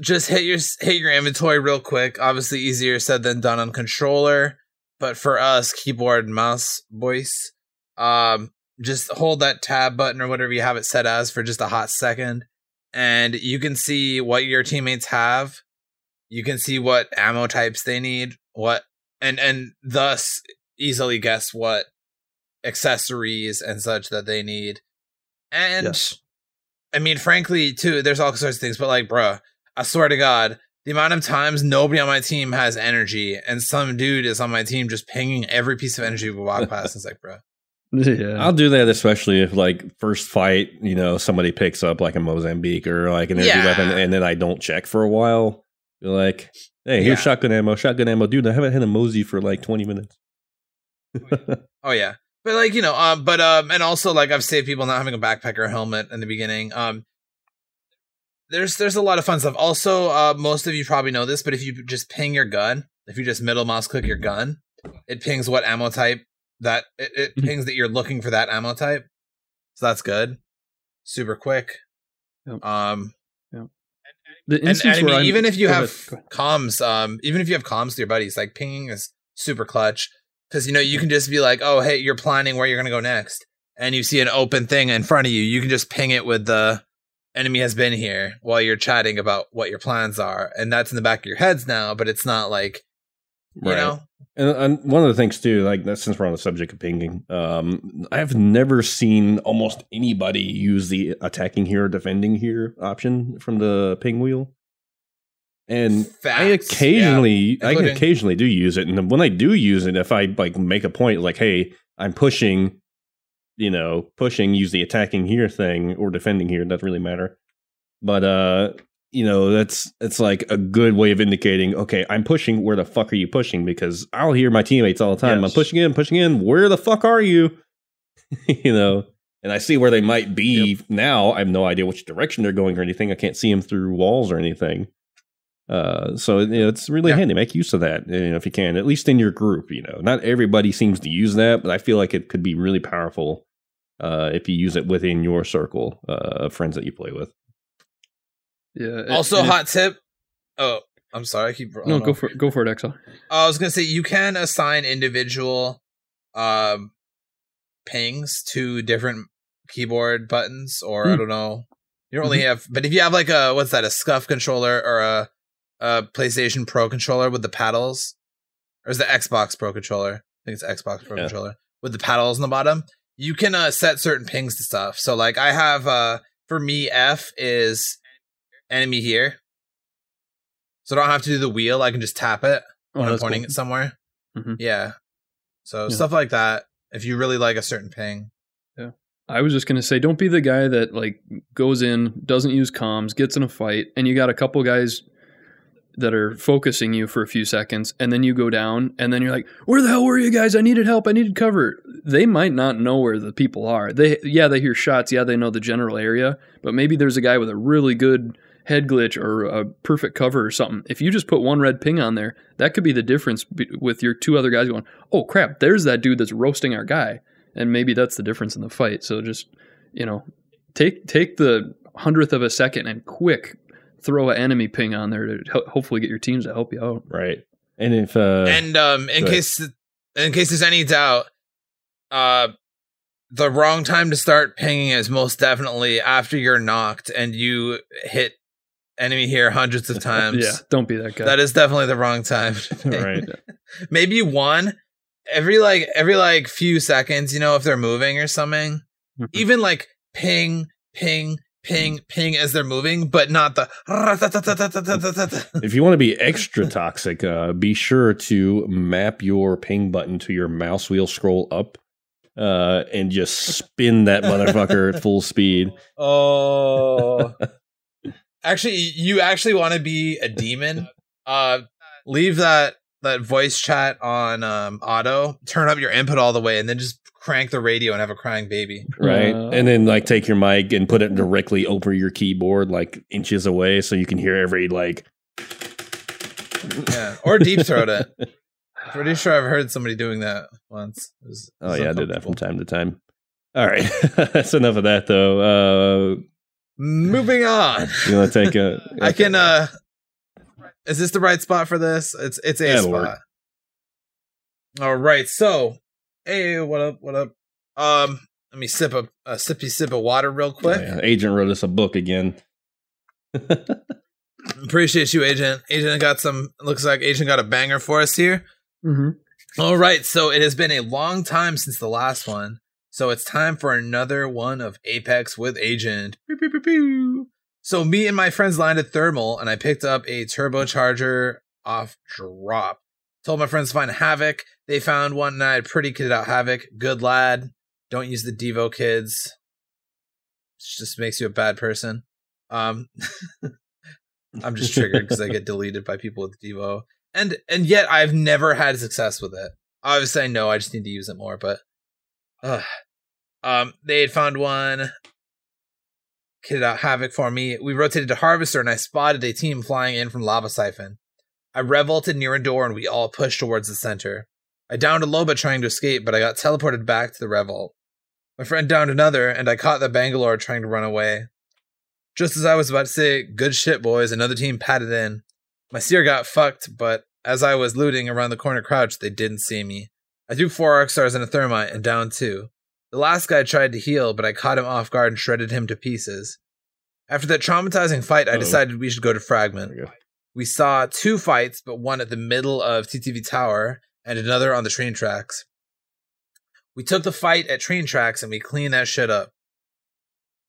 S3: just hit your hit your inventory real quick. Obviously easier said than done on controller, but for us keyboard mouse voice, um just hold that tab button or whatever you have it set as for just a hot second and you can see what your teammates have you can see what ammo types they need what and and thus easily guess what accessories and such that they need and
S1: Yes.
S3: i mean frankly too there's all sorts of things but like bruh i swear to god the amount of times nobody on my team has energy and some dude is on my team just pinging every piece of energy we walk past it's like bruh
S2: Yeah.
S1: I'll do that especially if like first fight, you know, somebody picks up like a Mozambique or like an energy
S3: Yeah.
S1: weapon and then I don't check for a while. You're like, hey, here's
S3: Yeah.
S1: shotgun ammo, shotgun ammo. Dude, I haven't had a Mosey for like 20 minutes.
S3: Oh yeah. But like, you know, um but um and also like I've saved people not having a backpack or a helmet in the beginning. Um there's there's a lot of fun stuff. Also, uh most of you probably know this, but if you just ping your gun, if you just middle mouse click your gun, it pings what ammo type that it, it
S2: Mhm.
S3: pings that you're looking for that ammo type. So that's good. Super quick. Um
S2: the
S3: and,
S2: instance
S3: and I
S2: where
S3: mean,
S2: I'm-
S3: even if you have
S2: ahead,
S3: comms, um, even if you have comms to your buddies, like pinging is super clutch because you know you can just be like, oh hey, you're planning where you're gonna go next, and you see an open thing in front of you, you can just ping it with the enemy has been here while you're chatting about what your plans are, and that's in the back of your heads now, but it's not like
S1: Right.
S3: know,
S1: And, and one of the things too, like that, since we're on the subject of pinging, um, I've never seen almost anybody use the attacking here, defending here option from the ping wheel. And I
S3: Facts,
S1: occasionally, I
S3: Including-
S1: occasionally do use it, and when I do use it, if I like make a point, like, hey, I'm pushing, you know, pushing, use the attacking here thing or defending here, doesn't really matter. But uh, you know, that's it's like a good way of indicating, okay, I'm pushing. Where the fuck are you pushing? Because I'll hear my teammates all the time.
S2: Yes.
S1: I'm pushing in, pushing in. Where the fuck are you? you know, and I see where they might be now. I have no idea which direction they're going or anything. I can't see them through walls or anything. Uh, so you know, it's really
S3: Yeah.
S1: handy. Make use of that, you know, if you can, at least in your group. You know, not everybody seems to use that, but I feel like it could be really powerful uh, if you use it within your circle uh, of friends that you play with.
S2: Yeah.
S3: also
S2: and
S3: hot tip. Oh, I'm sorry, I keep
S2: No, go for it. Go for it, Exo.
S3: I was gonna say you can assign individual um pings to different keyboard buttons, or I
S2: Hmm.
S3: don't know. You don't really have, but if you have like a what's that, a scuff controller or a, a PlayStation Pro controller with the paddles, or is the Xbox Pro controller? I think it's Xbox Pro
S1: Yeah.
S3: controller with the paddles on the bottom. You can uh, set certain pings to stuff. So like I have uh for me F is enemy here. So I don't have to do the wheel. I can just tap it
S2: Oh,
S3: when I'm pointing
S2: cool.
S3: it somewhere.
S2: Mhm.
S3: Yeah. So
S2: Yeah.
S3: stuff like that. If you really like a certain ping. Yeah.
S2: I was just gonna say, don't be the guy that like goes in, doesn't use comms, gets in a fight, and you got a couple guys that are focusing you for a few seconds, and then you go down, and then you're like, "Where the hell were you guys? I needed help. I needed cover." They might not know where the people are. They, yeah, they hear shots. Yeah, they know the general area, but maybe there's a guy with a really good head glitch or a perfect cover or something. If you just put one red ping on there, that could be the difference be- with your two other guys going, "Oh crap, there's that dude that's roasting our guy." and maybe that's the difference in the fight. So just you know, take take the hundredth of a second and quick throw an enemy ping on there to ho- hopefully get your teams to help you out.
S1: Right. And if uh,
S3: and um in
S1: go ahead.
S3: case in case there's any doubt, uh the wrong time to start pinging is most definitely after you're knocked and you hit enemy here hundreds of times.
S2: yeah, don't be that guy.
S3: That is definitely the wrong time.
S1: right.
S3: Maybe one every like every like few seconds, you know, if they're moving or something.
S2: Mhm.
S3: Even like ping, ping, ping, ping as they're moving, but not the
S1: if you want to be extra toxic, uh, be sure to map your ping button to your mouse wheel scroll up uh, and just spin that motherfucker at full speed.
S3: Oh. Actually, you actually want to be a demon? Uh, leave that that voice chat on um, auto, turn up your input all the way, and then just crank the radio and have a crying baby.
S1: right?
S2: Uh,
S1: and then like take your mic and put it directly over your keyboard, like inches away, so you can hear every like.
S3: Yeah, or deep throat it. Pretty sure I've heard somebody doing that once. It was- it
S1: Oh yeah, I did that from time to time. All right, that's enough of that though. Uh,
S3: Moving on.
S1: you want to take a?
S3: I can. uh Is this the right spot for this? It's it's a
S1: Yeah, it'll work.
S3: spot. All right. So, hey, what up? What up? Um, let me sip a, a sippy sip of water real
S1: Oh,
S3: quick.
S1: yeah. Agent wrote us a book again.
S3: Appreciate you, Agent. Agent got some. Looks like Agent got a banger for us here.
S2: hmm
S3: All right, so it has been a long time since the last one, so it's time for another one of Apex with Agent. So me and my friends lined landed thermal, and I picked up a turbocharger off drop. Told my friends to find Havoc. They found one, and I had pretty kitted out Havoc. Good lad. Don't use the Devo kids. It just makes you a bad person. Um, I'm just triggered because I get deleted by people with Devo and and yet I've never had success with it. Obviously, I know I just need to use it more, but uh, um, they had found one, kitted out havoc for me. We rotated to harvester, and I spotted a team flying in from lava siphon. I revolted near a door, and we all pushed towards the center. I downed a Loba trying to escape, but I got teleported back to the revolt. My friend downed another, and I caught the Bangalore trying to run away. Just as I was about to say, "Good shit, boys," another team patted in. My seer got fucked, but as I was looting around the corner crouch, they didn't see me. I threw four arc stars and a thermite and down two. The last guy tried to heal, but I caught him off guard and shredded him to pieces. After that traumatizing fight, I decided we should go to Fragment.
S1: We go.
S3: We saw two fights, but one at the middle of TTV Tower and another on the train tracks. We took the fight at train tracks and we cleaned that shit up.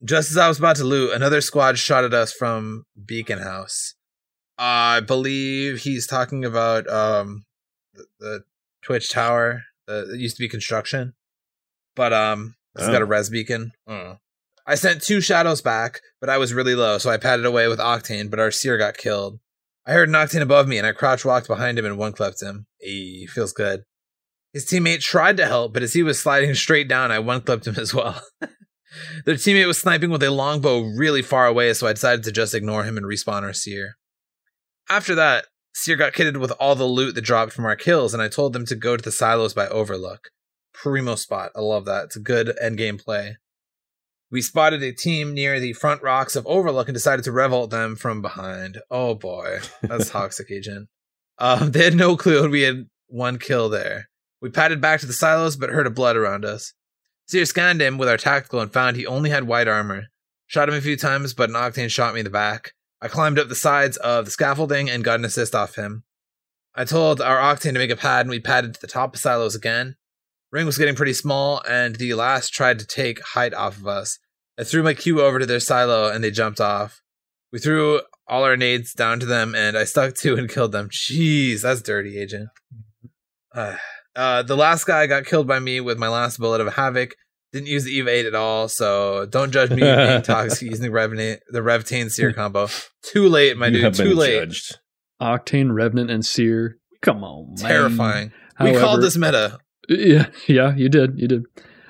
S3: Just as I was about to loot, another squad shot at us from Beacon House. I believe he's talking about um the, the Twitch Tower. Uh, it used to be construction, but um, it's got a
S1: Oh.
S3: res beacon. I. I sent two shadows back, but I was really low, so I padded away with Octane, but our seer got killed. I heard an Octane above me, and I crouch walked behind him and one clipped him. Ayy, feels good. His teammate tried to help, but as he was sliding straight down, I one clipped him as well. Their teammate was sniping with a longbow really far away, so I decided to just ignore him and respawn our seer. After that, Seer got kitted with all the loot that dropped from our kills, and I told them to go to the silos by Overlook. Primo spot. I love that. It's a good endgame play. We spotted a team near the front rocks of Overlook and decided to revolt them from behind. Oh boy, that's toxic agent. Um, they had no clue we had one kill there. We padded back to the silos, but heard of blood around us. Seer scanned him with our tactical and found he only had white armor. Shot him a few times, but an octane shot me in the back. I climbed up the sides of the scaffolding and got an assist off him. I told our octane to make a pad, and we padded to the top of silos again. Ring was getting pretty small, and the last tried to take height off of us. I threw my Q over to their silo, and they jumped off. We threw all our nades down to them, and I stuck two and killed them. Jeez, that's dirty, agent. Uh, uh, the last guy got killed by me with my last bullet of Havoc. Didn't use the Eva 8 at all, so don't judge me for being toxic using the Revna- the Revtane Seer combo. Too late, my
S1: you
S3: dude.
S1: have
S3: Too
S1: been
S3: late.
S1: judged.
S2: Octane, Revenant, and Seer. Come on, man.
S3: Terrifying. we called this meta.
S2: Yeah, yeah, you did, you did.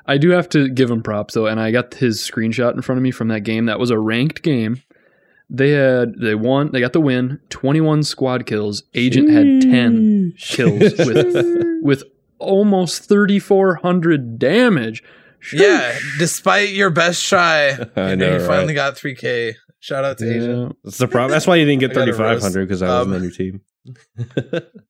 S2: I do have to give him props though, and I got his screenshot in front of me from that game. That was a ranked game. They had they won, they got the win. Twenty one squad kills. Agent had ten kills with with almost thirty four hundred damage.
S3: Yeah, despite your best try,
S1: I
S3: and
S1: know,
S3: then you finally got 3K. Shout out to Agent.
S2: Yeah.
S1: That's the problem. That's why you didn't get
S3: I got a
S1: thirty five hundred because I
S3: roast.
S1: wasn't
S3: Um,
S1: on your team.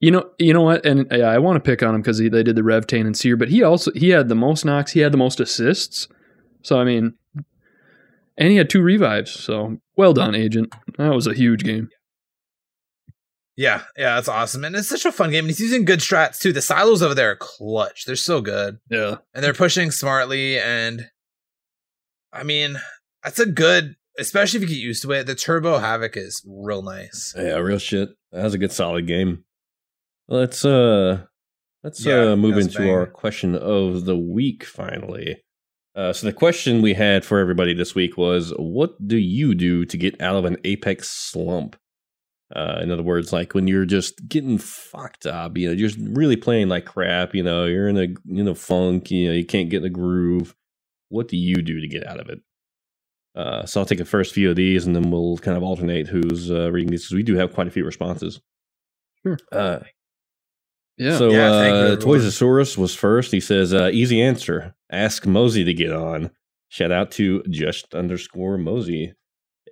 S2: You know, you know what? And yeah, I want to pick on him because they did the Revtane and Seer, but he also he had the most knocks. He had the most assists. So I mean, and he had two revives. So well done, Agent. That was a huge game.
S3: Yeah, yeah, that's awesome. And it's such a fun game. And he's using good strats too. The silos over there are clutch. They're so good.
S2: Yeah.
S3: And they're pushing smartly. And I mean, that's a good, especially if you get used to it. The Turbo Havoc is real nice.
S1: yeah, real shit. That was a good solid game. Let's uh let's
S3: Yeah,
S1: uh move into
S3: banger.
S1: our question of the week finally. Uh, so the question we had for everybody this week was, "What do you do to get out of an apex slump?" Uh, in other words, like when you're just getting fucked up, you know, you're just really playing like crap. You know, you're in a you know funk. You know, you can't get in the groove. What do you do to get out of it? Uh, so I'll take the first few of these, and then we'll kind of alternate who's uh, reading these because we do have quite a few responses.
S2: Sure.
S1: Uh,
S2: Yeah.
S1: so
S3: Yeah, thank you,
S1: uh,
S3: everyone.
S1: Toysosaurus was first. He says, uh, "Easy answer. Ask Mosey to get on." Shout out to just underscore Mosey.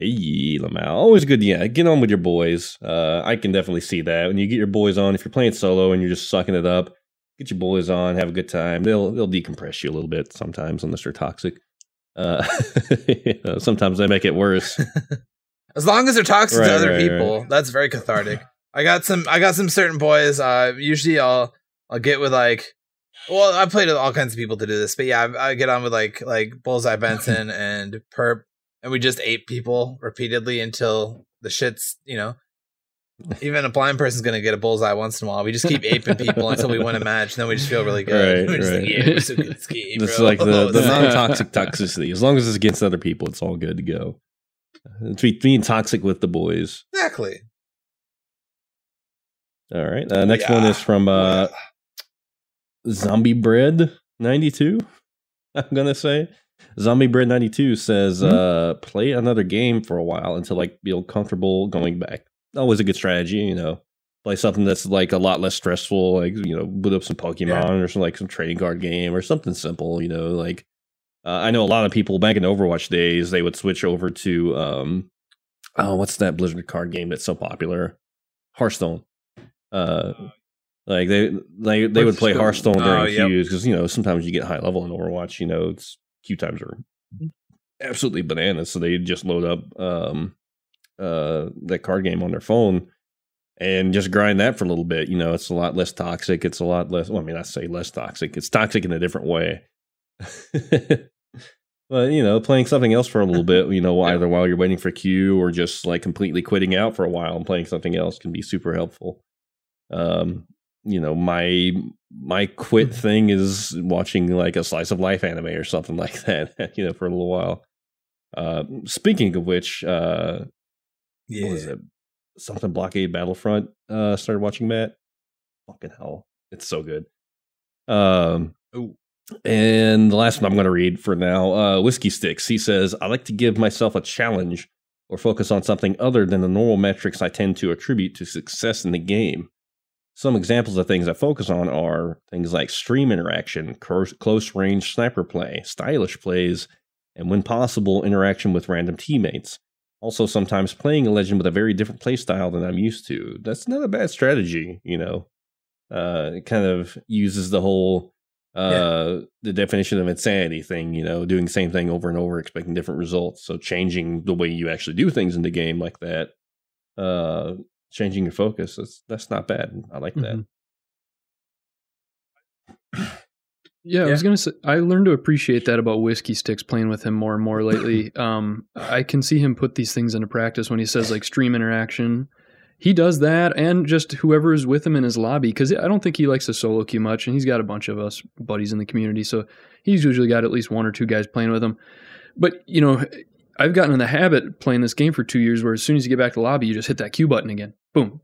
S1: Hey, Lamau. Always good. Yeah, get on with your boys. Uh, I can definitely see that when you get your boys on. If you're playing solo and you're just sucking it up, get your boys on. Have a good time. They'll they'll decompress you a little bit sometimes unless they're toxic. Uh, you know, sometimes they make it worse.
S3: As long as they're toxic
S1: Right,
S3: to other
S1: right,
S3: people, that's very cathartic. I got some. I got some certain boys. Uh, usually I'll I'll get with like. Well, I played with all kinds of people to do this, but yeah, I, I get on with like like Bullseye Benson and Perp, and we just ape people repeatedly until the shit's you know. Even a blind person's gonna get a bullseye once in a while. We just keep aping people until we win a match, and then we just feel really good.
S1: Right, right.
S3: like, yeah, so good game,
S1: It's like the, the non toxic toxicity. As long as it's against other people, it's all good to go. It's be- being toxic with the boys.
S3: exactly.
S1: All right. Uh, next
S3: Yeah.
S1: one is from uh, Zombie Bread 92. I'm going to say. Zombie Bread 92 says,
S2: Mhm.
S1: uh, play another game for a while until like feel comfortable going back. Always a good strategy, you know. Play something that's like a lot less stressful, like, you know, boot up some Pokemon
S3: Yeah.
S1: or some like some trading card game or something simple, you know, like uh, I know a lot of people back in Overwatch days, they would switch over to um oh, what's that Blizzard card game that's so popular? Hearthstone. Uh like they they they would play Hearthstone during
S3: Oh, yep.
S1: queues because you know sometimes you get high level in Overwatch. You know, it's queue times are absolutely bananas. So they just load up um uh that card game on their phone and just grind that for a little bit. You know, it's a lot less toxic. It's a lot less. Well, I mean, I say less toxic. It's toxic in a different way. but you know, playing something else for a little bit. You know, either while you're waiting for queue or just like completely quitting out for a while and playing something else can be super helpful. Um, you know, my my quit thing is watching like a slice of life anime or something like that. You know, for a little while. Uh, speaking of which, uh,
S3: Yeah.
S1: what was it? Something Blockade Battlefront. Uh, started watching Matt. Fucking hell, it's so good. Um,
S3: Ooh.
S1: and the last one I'm going to read for now, uh, Whiskey Sticks. He says, "I like to give myself a challenge or focus on something other than the normal metrics I tend to attribute to success in the game." Some examples of things I focus on are things like stream interaction, close, range sniper play, stylish plays, and when possible, interaction with random teammates. Also, sometimes playing a legend with a very different playstyle than I'm used to. That's not a bad strategy, you know. Uh, it kind of uses the whole uh the definition of insanity thing, you know, doing the same thing over and over, expecting different results. So changing the way you actually do things in the game like that, uh, changing your focus. That's that's not bad. I like that.
S2: Mhm. Yeah, I was gonna say I learned to appreciate that about whiskey sticks playing with him more and more lately. um, I can see him put these things into practice when he says like stream interaction. He does that, and just whoever is with him in his lobby, because I don't think he likes to solo queue much, and he's got a bunch of us buddies in the community, so he's usually got at least one or two guys playing with him. But you know, I've gotten in the habit playing this game for two years, where as soon as you get back to the lobby, you just hit that Q button again, boom,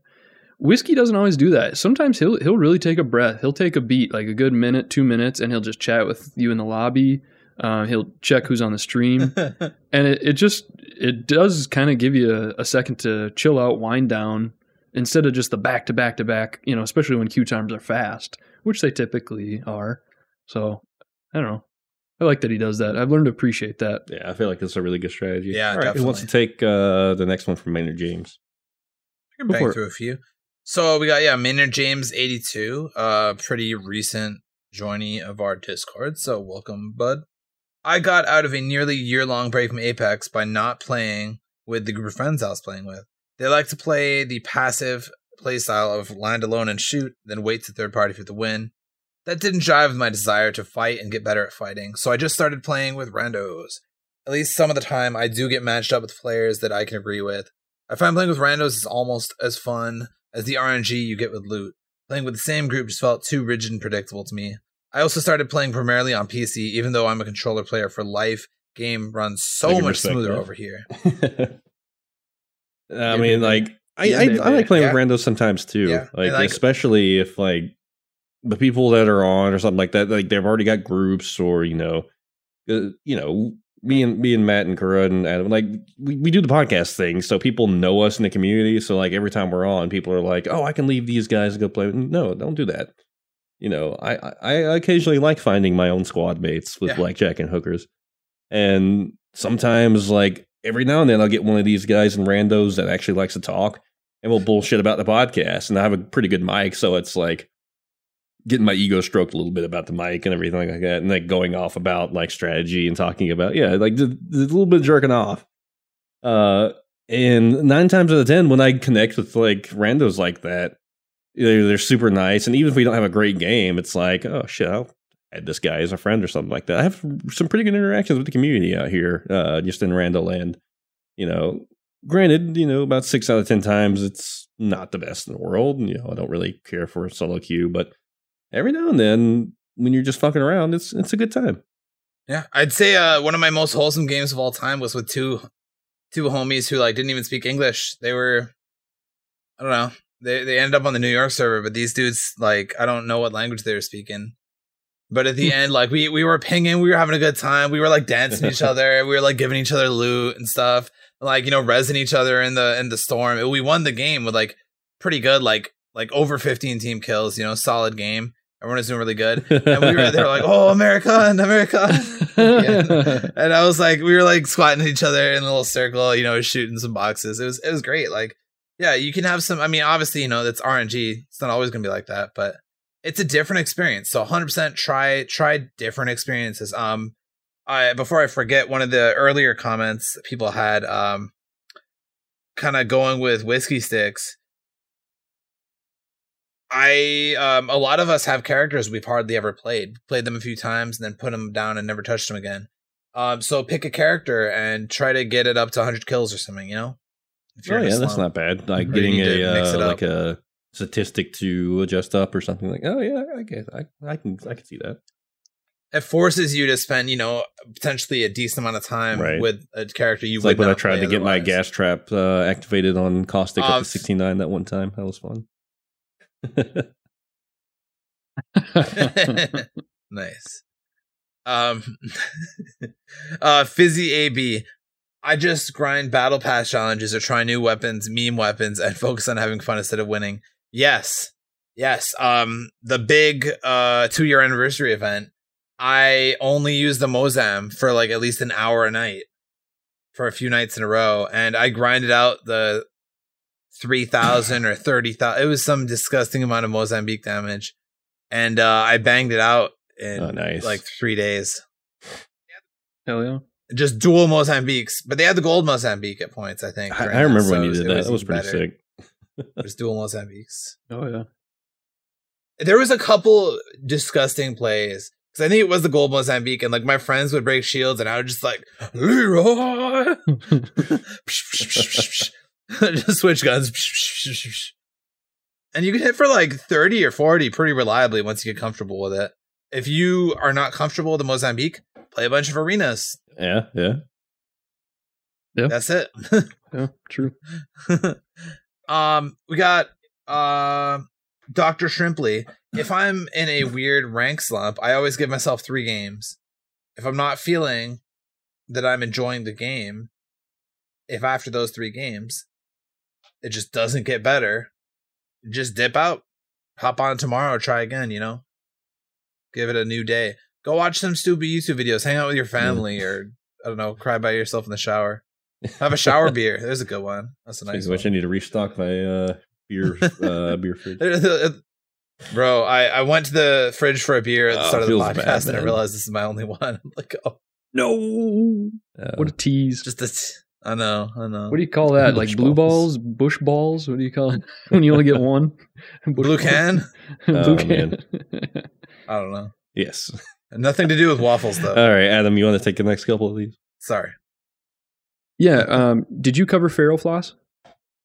S2: Whiskey doesn't always do that. Sometimes he'll he'll really take a breath. He'll take a beat, like a good minute, two minutes, and he'll just chat with you in the lobby. Uh, he'll check who's on the stream, and it, it just it does kind of give you a, a second to chill out, wind down, instead of just the back to back to back. You know, especially when queue times are fast, which they typically are. So I don't know. I like that he does that. I've learned to appreciate that.
S1: Yeah, I feel like it's a really good strategy.
S3: Yeah,
S1: All right, Who wants to take uh, the next one from Maynard James?
S3: I can
S2: Go for
S3: bang
S2: it.
S3: through a few. So we got yeah, Maynard James eighty two, uh, pretty recent joining of our Discord. So welcome, bud. I got out of a nearly year long break from Apex by not playing with the group of friends I was playing with. They like to play the passive playstyle of land alone and shoot, then wait to third party for the win. That didn't jive with my desire to fight and get better at fighting, so I just started playing with randos. At least some of the time, I do get matched up with players that I can agree with. I find playing with randos is almost as fun as the RNG you get with loot. Playing with the same group just felt too rigid and predictable to me. I also started playing primarily on PC, even though I'm a controller player for life. Game runs so much
S1: respect
S3: smoother
S1: that.
S3: over here.
S1: I mean, like I,
S2: Yeah,
S1: I,
S2: baby.
S1: I like playing
S3: Yeah.
S1: with randos sometimes too.
S3: Yeah,
S1: Like,
S3: like-
S1: especially if like the people that are on or something like that, like they've already got groups or you know, uh, you know, me and me and Matt and Kara and Adam, like we, we do the podcast thing, so people know us in the community. So like every time we're on, people are like, "Oh, I can leave these guys and go play." No, don't do that. You know, I I, I occasionally like finding my own squad mates with
S3: Yeah.
S1: blackjack and hookers, and sometimes like every now and then I'll get one of these guys in randos that actually likes to talk and we'll bullshit about the podcast. And I have a pretty good mic, so it's like getting my ego stroked a little bit about the mic and everything like that, and like going off about like strategy and talking about yeah, like the little bit jerking off. Uh, and nine times out of ten, when I connect with like randos like that, they're, they're super nice, and even if we don't have a great game, it's like oh shit, I'll add this guy as a friend or something like that. I have some pretty good interactions with the community out here, uh, just in rando land. You know, granted, you know, about six out of ten times it's not the best in the world. You know, I don't really care for solo queue, but every now and then when you're just fucking around, it's it's a good time.
S3: Yeah, I'd say uh, one of my most wholesome games of all time was with two two homies who like didn't even speak English. They were, I don't know, they they ended up on the New York server, but these dudes like I don't know what language they were speaking. But at the end, like we we were pinging, we were having a good time. We were like dancing each other. We were like giving each other loot and stuff. Like you know, resing each other in the in the storm. We won the game with like pretty good, like like over fifteen team kills. You know, solid game. Everyone was doing really good. And we were they were like, oh, America and America. And I was like, we were like squatting each other in a little circle, you know, shooting some boxes. It was it was great. Like, yeah, you can have some. I mean, obviously, you know, that's RNG. It's not always gonna be like that, but it's a different experience. So 100 percent try try different experiences. Um, I before I forget, one of the earlier comments people had, um, kind of going with whiskey sticks. I um a lot of us have characters we've hardly ever played. Played them a few times and then put them down and never touched them again. Um so pick a character and try to get it up to 100 kills or something, you know?
S1: Oh yeah, that's not bad. Like getting a
S3: to mix it
S1: uh, like a statistic to adjust up or something like. Oh yeah, I guess I I can I can see that.
S3: It forces you to spend, you know, potentially a decent amount of time
S1: Right.
S3: with a character you
S1: It's like when I tried to get my gas trap uh, activated on caustic up
S3: Um,
S1: to sixty nine that one time. That was fun.
S3: nice. Um uh Fizzy AB. I just grind battle pass challenges or try new weapons, meme weapons, and focus on having fun instead of winning. Yes. Yes. Um the big uh two year anniversary event, I only used the Mozam for like at least an hour a night for a few nights in a row. And I grinded out the three thousand or thirty thousand. It was some disgusting amount of Mozambique damage, and uh, I banged it out in
S1: Oh, nice.
S3: like three days.
S2: Hell yeah.
S3: Just dual Mozambiques, but they had the gold Mozambique at points. I think.
S1: I, I
S3: that,
S1: remember when
S3: so
S1: you
S3: it
S1: did that. That was pretty
S3: better.
S1: sick.
S3: Just dual Mozambiques.
S2: Oh yeah.
S3: There was a couple disgusting plays because I think it was the gold Mozambique, and like my friends would break shields, and I would just like Leroy, just switch guns, and you can hit for like thirty or forty pretty reliably once you get comfortable with it. If you are not comfortable with the Mozambique, play a bunch of arenas.
S1: Yeah, yeah.
S3: That's it.
S2: yeah. True.
S3: um, we got uh, Doctor Shrimply. If I'm in a weird rank slump, I always give myself three games. If I'm not feeling that I'm enjoying the game, if after those three games it just doesn't get better, just dip out, hop on tomorrow, try again. You know, give it a new day. Go watch some stupid YouTube videos, hang out with your family, or I don't know, cry by yourself in the shower. Have a shower beer. There's a good one. That's a nice
S1: Speaking of which, I need to restock my uh, beer uh, beer fridge.
S3: Bro, I, I went to the fridge for a beer at the
S1: Oh,
S3: start of the
S1: feels
S3: podcast
S1: bad,
S3: and I realized this is my only one. I'm like, oh,
S2: No.
S1: Uh,
S2: What a tease.
S3: just a. I know, I know.
S2: What do you call that? Like blue
S1: balls.
S2: balls, bush balls. What do you call it when you only get one? Bush
S3: Blue can?
S2: blue
S1: Oh,
S2: can.
S3: I don't know.
S1: yes.
S3: Nothing to do with waffles though.
S1: All right, Adam, you want to take the next couple of these?
S3: Sorry,
S2: yeah. Um. Did you cover Pharaoh Floss?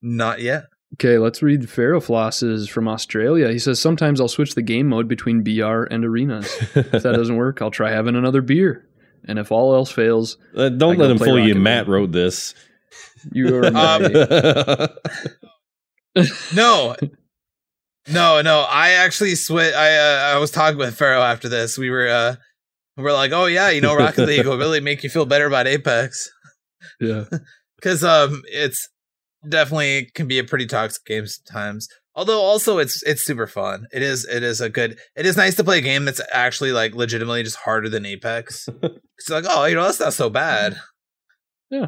S3: not yet.
S2: Okay, let's read Pharaoh Floss's from Australia. He says sometimes I'll switch the game mode between BR and arenas. If that doesn't work, I'll try having another beer. And if all else fails,
S1: Uh, don't
S2: go
S1: let him fool you. Matt
S2: League.
S1: wrote this.
S2: you are
S3: Um,
S2: my
S3: No, no, no. I actually switch. I uh, I was talking with Pharaoh after this. We were uh, we were like, oh yeah, you know, Rocket League will really make you feel better about Apex
S2: Yeah.
S3: because um, it's definitely can be a pretty toxic game sometimes. Although also it's it's super fun. It is it is a good. It is nice to play a game that's actually like legitimately just harder than Apex. it's like oh you know that's not so bad.
S2: Yeah.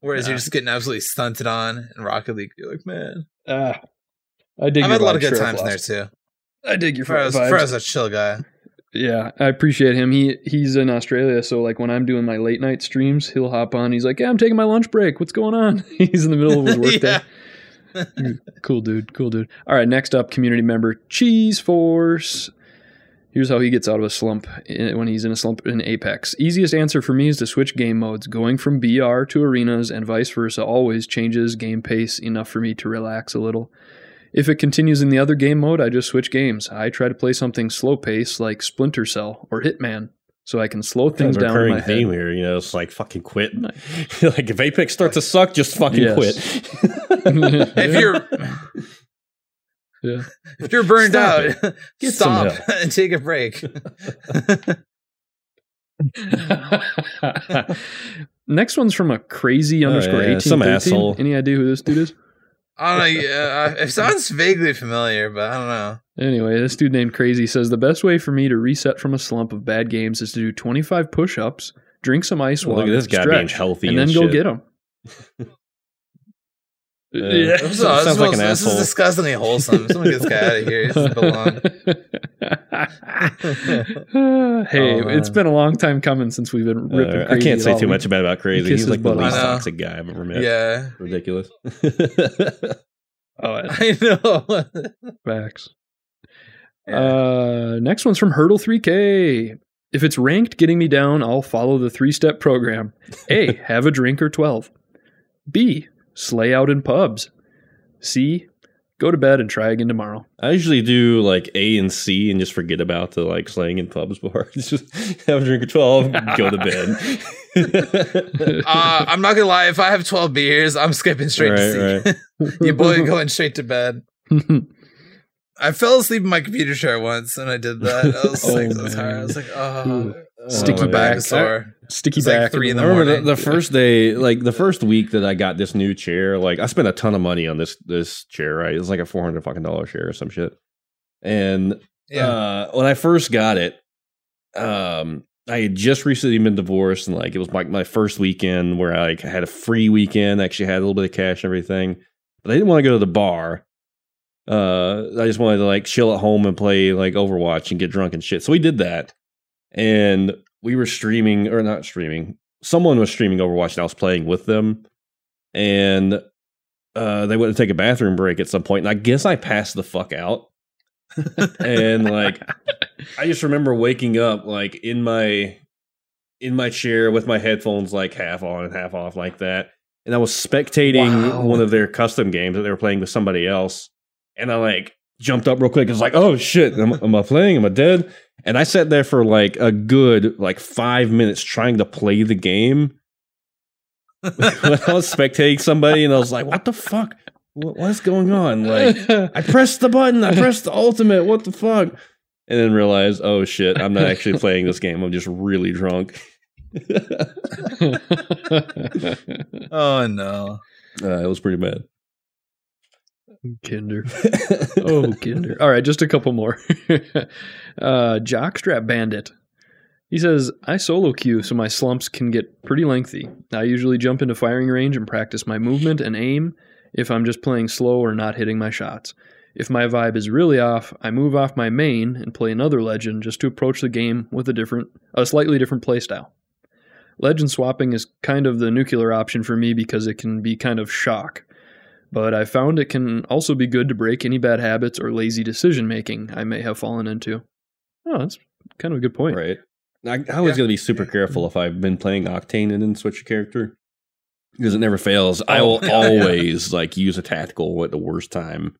S3: Whereas
S2: Yeah.
S3: you're just getting absolutely stunted on in Rocket League. You're like man.
S2: Ah. I dig
S3: I've had a lot of good
S2: Sheriff
S3: times there too.
S2: I dig your vibes.
S3: Pharaoh's a chill guy.
S2: Yeah, I appreciate him. He he's in Australia, so like when I'm doing my late night streams, he'll hop on. He's like, "Yeah, I'm taking my lunch break. What's going on?" he's in the middle of his work
S3: Yeah.
S2: Day. Cool dude, cool dude. All right, next up, community member Cheese Force. Here's how he gets out of a slump eh, when he's in a slump in Apex. Easiest answer for me is to switch game modes. Going from BR to arenas and vice versa always changes game pace enough for me to relax a little. If it continues in the other game mode, I just switch games. I try to play something slow pace like Splinter Cell or Hitman, so I can slow things
S1: Kind of a
S2: down in
S1: recurring
S2: my
S1: theme
S2: head.
S1: here. You know, it's like fucking quit. like if Apex starts to suck, just fucking
S2: Yes.
S1: quit.
S3: If you're
S2: Yeah.
S3: if you're burned
S1: Stop
S3: out,
S1: Get some
S3: stop and take a break.
S2: Next one's from a crazy
S1: Oh,
S2: underscore
S1: yeah,
S2: 18.
S1: some asshole.
S2: Any idea who this dude is?
S3: I don't know. Yeah, uh, it sounds vaguely familiar, but I don't know.
S2: Anyway, this dude named Crazy says the best way for me to reset from a slump of bad games is to do 25 push ups, drink some ice
S1: Look
S2: water,
S1: at this guy being
S2: stretch,
S1: healthy
S2: and
S1: and
S2: then go get them.
S1: Yeah.
S2: yeah.
S3: This, is-
S1: Sounds
S3: this
S1: like
S3: is-
S1: an
S3: this is disgustingly wholesome. Someone get this guy out of here. He doesn't belong.
S2: hey,
S1: Oh,
S2: it's
S1: man.
S2: been a long time coming since we've been ripping.
S1: Uh, I can't say too much about about crazy.
S2: kiss
S1: He's
S2: his
S1: like the least
S3: off. I know.
S1: toxic guy I've ever met.
S3: Yeah,
S1: Ridiculous.
S2: Oh,
S3: I know.
S2: facts.
S3: Yeah.
S2: Uh, next one's from Hurdle 3K. If it's ranked getting me down, I'll follow the three step program. A. Have a drink or 12. B. Slay out in pubs. C. Go to bed and try again tomorrow.
S1: I usually do like A and C and just forget about the like slaying in pubs part. It's just have a drink or twelve, go to bed.
S3: uh, I'm not gonna lie. If I have 12 beers, I'm skipping straight to
S1: Right,
S3: sleep. Your boy going straight to bed. I fell asleep in my computer chair once, and I did that. I was
S2: Oh,
S3: like, so tired. I was like, oh,
S2: Ooh.
S1: Oh,
S2: Sticky
S3: my back
S2: back.
S3: is sore.
S2: Sticky
S3: It's like
S2: back.
S3: three in the
S1: I remember the,
S3: morning.
S1: the first day, like the first week that I got this new chair. Like I spent a ton of money on this this chair. Right, it was like a four hundred fucking dollar chair or some shit. And
S3: Yeah.
S1: uh, when I first got it, um, I had just recently been divorced, and like it was like my first weekend where I like had a free weekend. Actually, had a little bit of cash and everything, but I didn't want to go to the bar. Uh, I just wanted to like chill at home and play like Overwatch and get drunk and shit. So we did that, and we were streaming or not streaming. Someone was streaming Overwatch, and I was playing with them, and uh, they went to take a bathroom break at some point, and I guess I passed the fuck out and like I just remember waking up like in my in my chair with my headphones like half on and half off like that. And I was spectating
S2: Wow.
S1: one of their custom games that they were playing with somebody else. And I like jumped up real quick. It's like, oh shit, am, am I playing? Am I dead? And I sat there for like a good like five minutes trying to play the game. when I was spectating somebody and I was like, what the fuck? What, what's going on? Like I pressed the button. I pressed the ultimate. What the fuck? And then realized, oh shit, I'm not actually playing this game. I'm just really drunk.
S3: Oh no.
S1: Uh, it was pretty bad.
S2: Kinder. Oh, Kinder. All right, just a couple more. uh, Jockstrap Bandit. He says, I solo queue so my slumps can get pretty lengthy. I usually jump into firing range and practice my movement and aim if I'm just playing slow or not hitting my shots. If my vibe is really off, I move off my main and play another legend just to approach the game with a different, a slightly different playstyle. Legend swapping is kind of the nuclear option for me because it can be kind of shock but I found it can also be good to break any bad habits or lazy decision making I may have fallen into. Oh, that's kind of a good point.
S1: Right. I, I was
S3: Yeah.
S1: going to be super careful if I've been playing Octane and then switch a character because it never fails. I oh. will
S3: Oh, yeah.
S1: always like use a tactical at the worst time,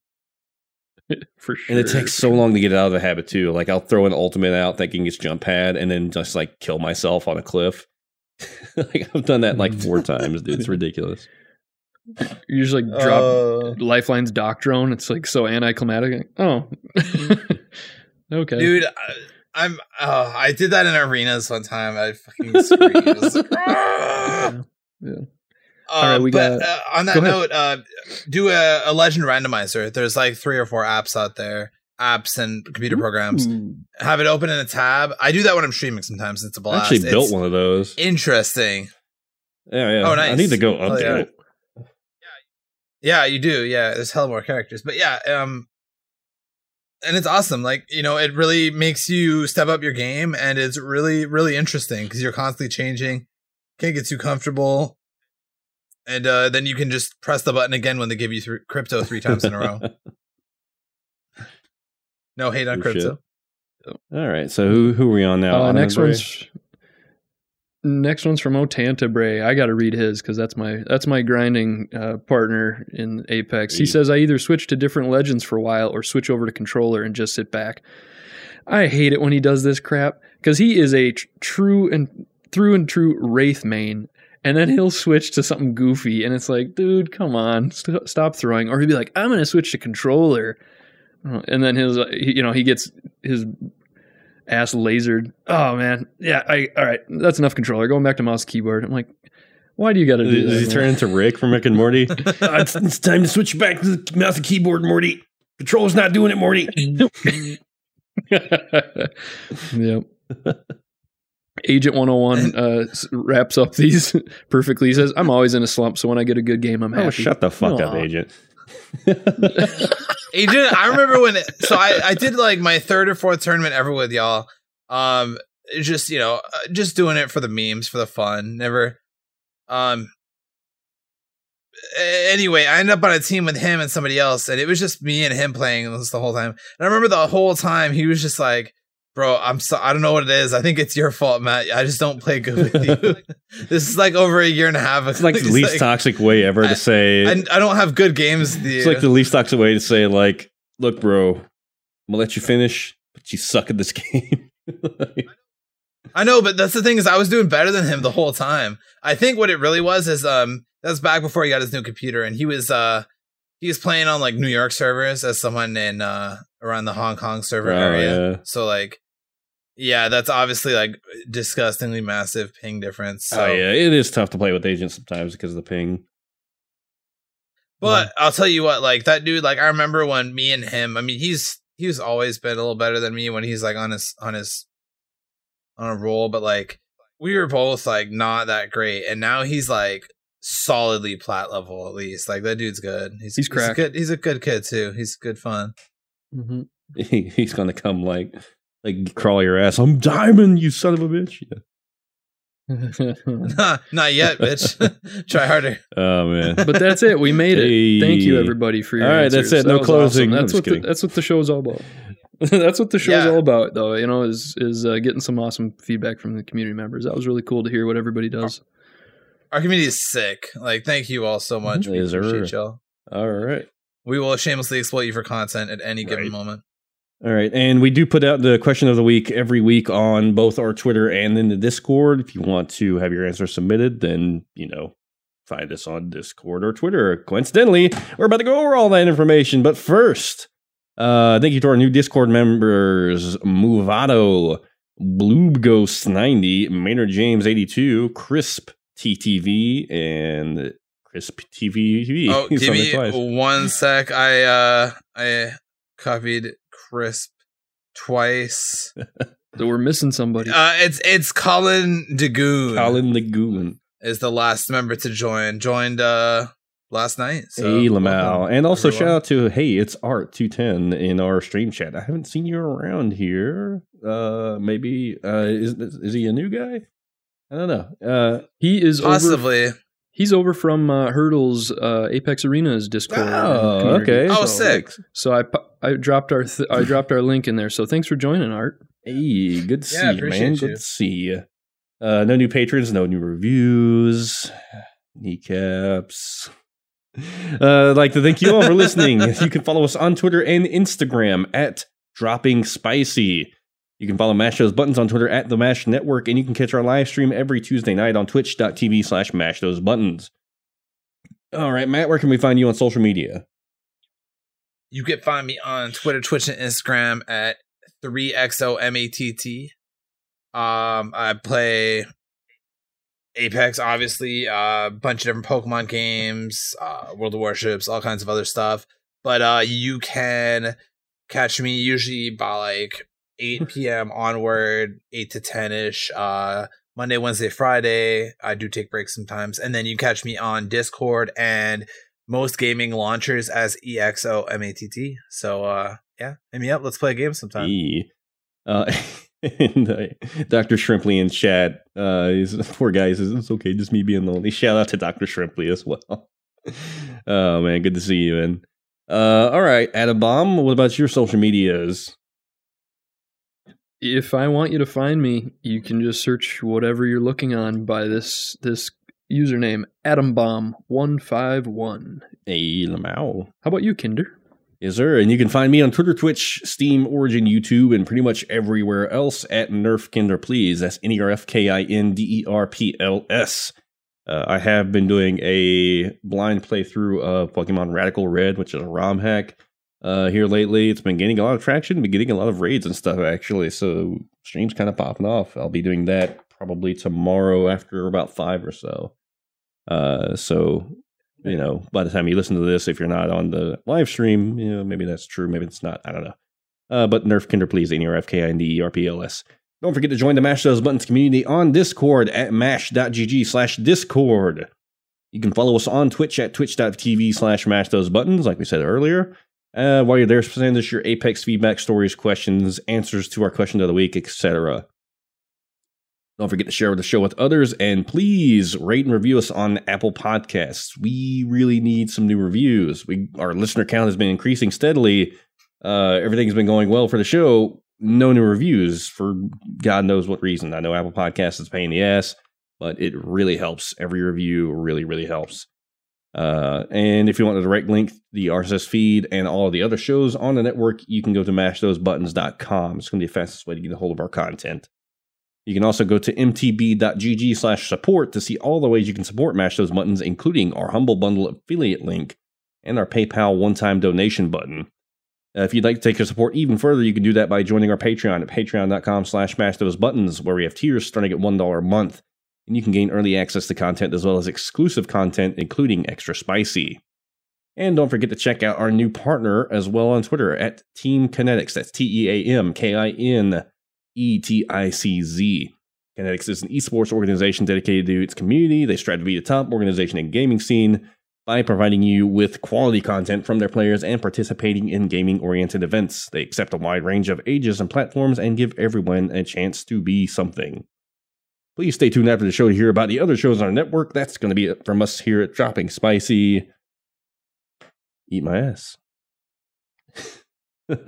S2: For sure.
S1: and it takes so long to get out of the habit too. Like I'll throw an ultimate out thinking it's jump pad, and then just like kill myself on a cliff. like I've done that like four times, dude. It's ridiculous.
S2: You just like drop
S3: Oh.
S2: Lifeline's dock drone. It's like so anticlimactic. Oh, okay.
S3: dude. I, I'm. Oh, I did that in arenas one time. I fucking screamed. I like, "Ah!"
S2: Yeah.
S3: Um,
S2: right, we
S3: but
S2: got-
S3: uh, on that
S2: go ahead.
S3: note, uh, do a, a legend randomizer. There's like three or four apps out there, apps and computer programs. Have it open in a tab. I do that when I'm streaming sometimes. It's a
S1: I
S3: blast.
S1: actually built
S3: It's
S1: one of those.
S3: Interesting.
S1: Yeah, yeah.
S3: Oh, nice.
S1: I need to go
S3: Oh,
S1: update
S3: yeah.
S1: it.
S3: Yeah, you do. Yeah, there's hell more characters. But yeah, um and it's awesome. Like, you know, it really makes you step up your game and it's really really interesting because you're constantly changing. Can't get too comfortable. And uh then you can just press the button again when they give you th- crypto 3 times in a row. No hate on
S1: shit.
S3: crypto.
S1: All right. So who who are we on now?
S2: Uh, next
S1: Bray?
S2: one's next one's from Otanta Bray. I got to read his because that's my that's my grinding uh, partner in Apex. He says I either switch to different legends for a while or switch over to controller and just sit back. I hate it when he does this crap because he is a tr- true and through and true Wraith main. And then he'll switch to something goofy, and it's like, dude, come on, st- stop throwing. Or he'd be like, I'm gonna switch to controller, Uh, and then his, uh, you know, he gets his ass lasered. Oh man, yeah. I all right. That's enough controller. Going back to mouse keyboard. I'm like, why do you got to do
S1: Does he
S2: that?
S1: turn into Rick from Rick and Morty? Uh, it's, it's time to switch back to the mouse and keyboard, Morty. Controller's not doing it, Morty.
S2: yep. Agent 101 uh, wraps up these perfectly. He says, I'm always in a slump, so when I get a good game, I'm happy.
S1: Oh, shut the fuck up,
S2: Aw.
S1: agent.
S3: Agent, I remember when so I, I did like my third or fourth tournament ever with y'all. Um just, you know, uh, just doing it for the memes, for the fun. Never um anyway, I ended up on a team with him and somebody else, and it was just me and him playing this the whole time. And I remember the whole time he was just like, Bro, I'm so I don't know what it is. I think it's your fault, Matt. I just don't play good with you. this is like over a year and a half.
S1: It's like the least toxic way ever
S3: I-
S1: to say.
S3: I, I don't have good games.
S1: it's like the least toxic way to say, like, look, bro, I'm gonna let you finish, but you suck at this game.
S3: I know, but that's the thing is I was doing better than him the whole time. I think what it really was is um that's back before he got his new computer and he was uh he was playing on like New York servers as someone in uh around the Hong Kong server
S1: Oh,
S3: area.
S1: yeah.
S3: So like yeah, that's obviously like disgustingly massive ping difference. So.
S1: oh yeah, it is tough to play with agents sometimes because of the ping.
S3: But I'll tell you what, like that dude, like I remember when me and him, I mean, he's he's always been a little better than me when he's like on his on his on a roll, but like we were both like not that great, and now he's like solidly plat level at least. Like that dude's good. He's
S2: He's
S3: a good. He's a good kid too. He's good fun.
S2: Mhm.
S1: He, he's gonna come like like crawl your ass. I'm diamond, you son of a bitch. Yeah.
S3: not yet, bitch. Try harder.
S1: Oh man.
S2: but that's it. We made it. Thank you, everybody, for your
S1: All right,
S2: answers.
S1: that's it.
S2: That
S1: No
S2: was
S1: closing. I'm
S2: That's
S1: just
S2: what the,
S1: kidding.
S2: that's what the show's all about. that's what the show's
S3: Yeah.
S2: all about, though. You know, is is uh, getting some awesome feedback from the community members. That was really cool to hear what everybody does.
S3: Our community is sick. Like, thank you all so much. We
S1: Yes, sir.
S3: appreciate y'all.
S1: All right.
S3: We will shamelessly exploit you for content at any given
S1: Right.
S3: moment.
S1: All right. And we do put out the question of the week every week on both our Twitter and in the Discord. If you want to have your answer submitted, then, you know, find us on Discord or Twitter. Coincidentally, we're about to go over all that information. But first, uh, thank you to our new Discord members Movado, Bloob Ghost 90, Maynard James 82, Crisp TTV, and Crisp TV TV.
S3: Oh, give me
S1: twice.
S3: one sec. I uh I copied crisp twice.
S2: So we're missing somebody.
S3: Uh it's it's Colin Dagoon
S1: Colin the Goon.
S3: is the last member to join. Joined uh last night. So
S1: hey, Lamal. And also
S3: everyone.
S1: shout out to, hey, it's Art210 in our stream chat. I haven't seen you around here. Uh, maybe, uh, is, is he a new guy? I don't know. Uh,
S2: he is over.
S3: possibly.
S2: He's over from uh, Hurdle's uh, Apex Arena's Discord.
S1: oh, okay.
S3: Oh,
S2: So-
S3: sick.
S2: So I I dropped our th- I dropped our link in there. So thanks for joining, Art.
S1: Hey, good to
S3: Yeah,
S1: see you, man.
S3: you.
S1: Good to see you. Uh, no new patrons, no new reviews, kneecaps. Uh, I'd like to thank you all for listening. You can follow us on Twitter and Instagram at Dropping Spicy. You can follow Mash Those Buttons on Twitter at The Mash Network, and you can catch our live stream every Tuesday night on twitch.tv slash mash those buttons. All right, Matt, where can we find you on social media?
S3: You can find me on Twitter, Twitch, and Instagram at 3XOMATT. Um, I play Apex, obviously, a uh, bunch of different Pokemon games, uh, World of Warships, all kinds of other stuff. But uh, you can catch me usually by like 8 p.m. onward, 8 to 10 ish. Uh, Monday, Wednesday, Friday. I do take breaks sometimes. And then you catch me on Discord and most gaming launchers as EXOMATT. So, uh, yeah, hit me up. Let's play a game sometime.
S1: E. Uh, and uh, Dr. Shrimply in chat, uh, he's, poor guy it's okay, just me being lonely. Shout out to Dr. Shrimply as well. oh, man, good to see you, man. Uh, all right, Adam Bomb, what about your social medias?
S2: If I want you to find me, you can just search whatever you're looking on by this this username, AtomBomb151.
S1: Hey, Lamau.
S2: How about you, Kinder?
S1: Yes, sir. And you can find me on Twitter, Twitch, Steam, Origin, YouTube, and pretty much everywhere else at Nerf Kinder Please. That's N E R F K I N D E R P L S. Uh, I have been doing a blind playthrough of Pokemon Radical Red, which is a ROM hack. Uh, here lately, it's been gaining a lot of traction, been getting a lot of raids and stuff actually. So streams kind of popping off. I'll be doing that probably tomorrow after about five or so. Uh, so you know, by the time you listen to this, if you're not on the live stream, you know, maybe that's true, maybe it's not. I don't know. Uh, but Nerf Kinder, please, N E R F K I N D E R P L S. Don't forget to join the Mash Those Buttons community on Discord at mash.gg slash Discord. You can follow us on Twitch at twitch.tv slash mash those buttons, like we said earlier. Uh, while you're there, send us your Apex feedback, stories, questions, answers to our question of the week, etc. Don't forget to share the show with others, and please rate and review us on Apple Podcasts. We really need some new reviews. We our listener count has been increasing steadily. Uh, everything's been going well for the show. No new reviews for God knows what reason. I know Apple Podcasts is paying the ass, but it really helps. Every review really, really helps. Uh, and if you want the direct link, the RSS feed, and all of the other shows on the network, you can go to mashthosebuttons.com. It's going to be the fastest way to get a hold of our content. You can also go to mtb.gg slash support to see all the ways you can support Mash Those Buttons, including our Humble Bundle affiliate link and our PayPal one-time donation button. Uh, if you'd like to take your support even further, you can do that by joining our Patreon at patreon.com slash mash those buttons, where we have tiers starting at $1 a month. And you can gain early access to content as well as exclusive content, including extra spicy. And don't forget to check out our new partner as well on Twitter at Team Kineticz. That's T E A M K I N E T I C Z. Kineticz is an esports organization dedicated to its community. They strive to be the top organization in gaming scene by providing you with quality content from their players and participating in gaming oriented events. They accept a wide range of ages and platforms and give everyone a chance to be something. Please stay tuned after the show to hear about the other shows on our network. That's going to be it from us here at Dropping Spicy. Eat my ass.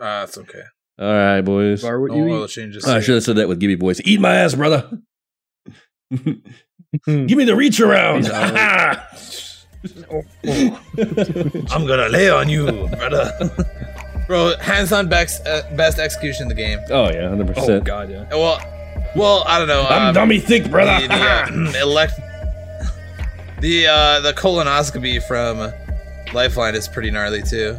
S3: Ah, that's okay.
S1: All right, boys.
S2: Bar what
S3: No
S2: you
S3: oil
S2: eat.
S3: changes.
S1: I should have said that with Gibby voice. Eat my ass, brother. Give me the reach around.
S3: I'm gonna lay on you, brother. Bro, hands on best, uh, best execution in the game.
S1: oh yeah, hundred percent.
S2: Oh god, yeah.
S3: Well, well, I don't know.
S1: I'm
S3: um,
S1: dummy thick, brother.
S3: the, the, uh, elect the uh the colonoscopy from Lifeline is pretty gnarly too.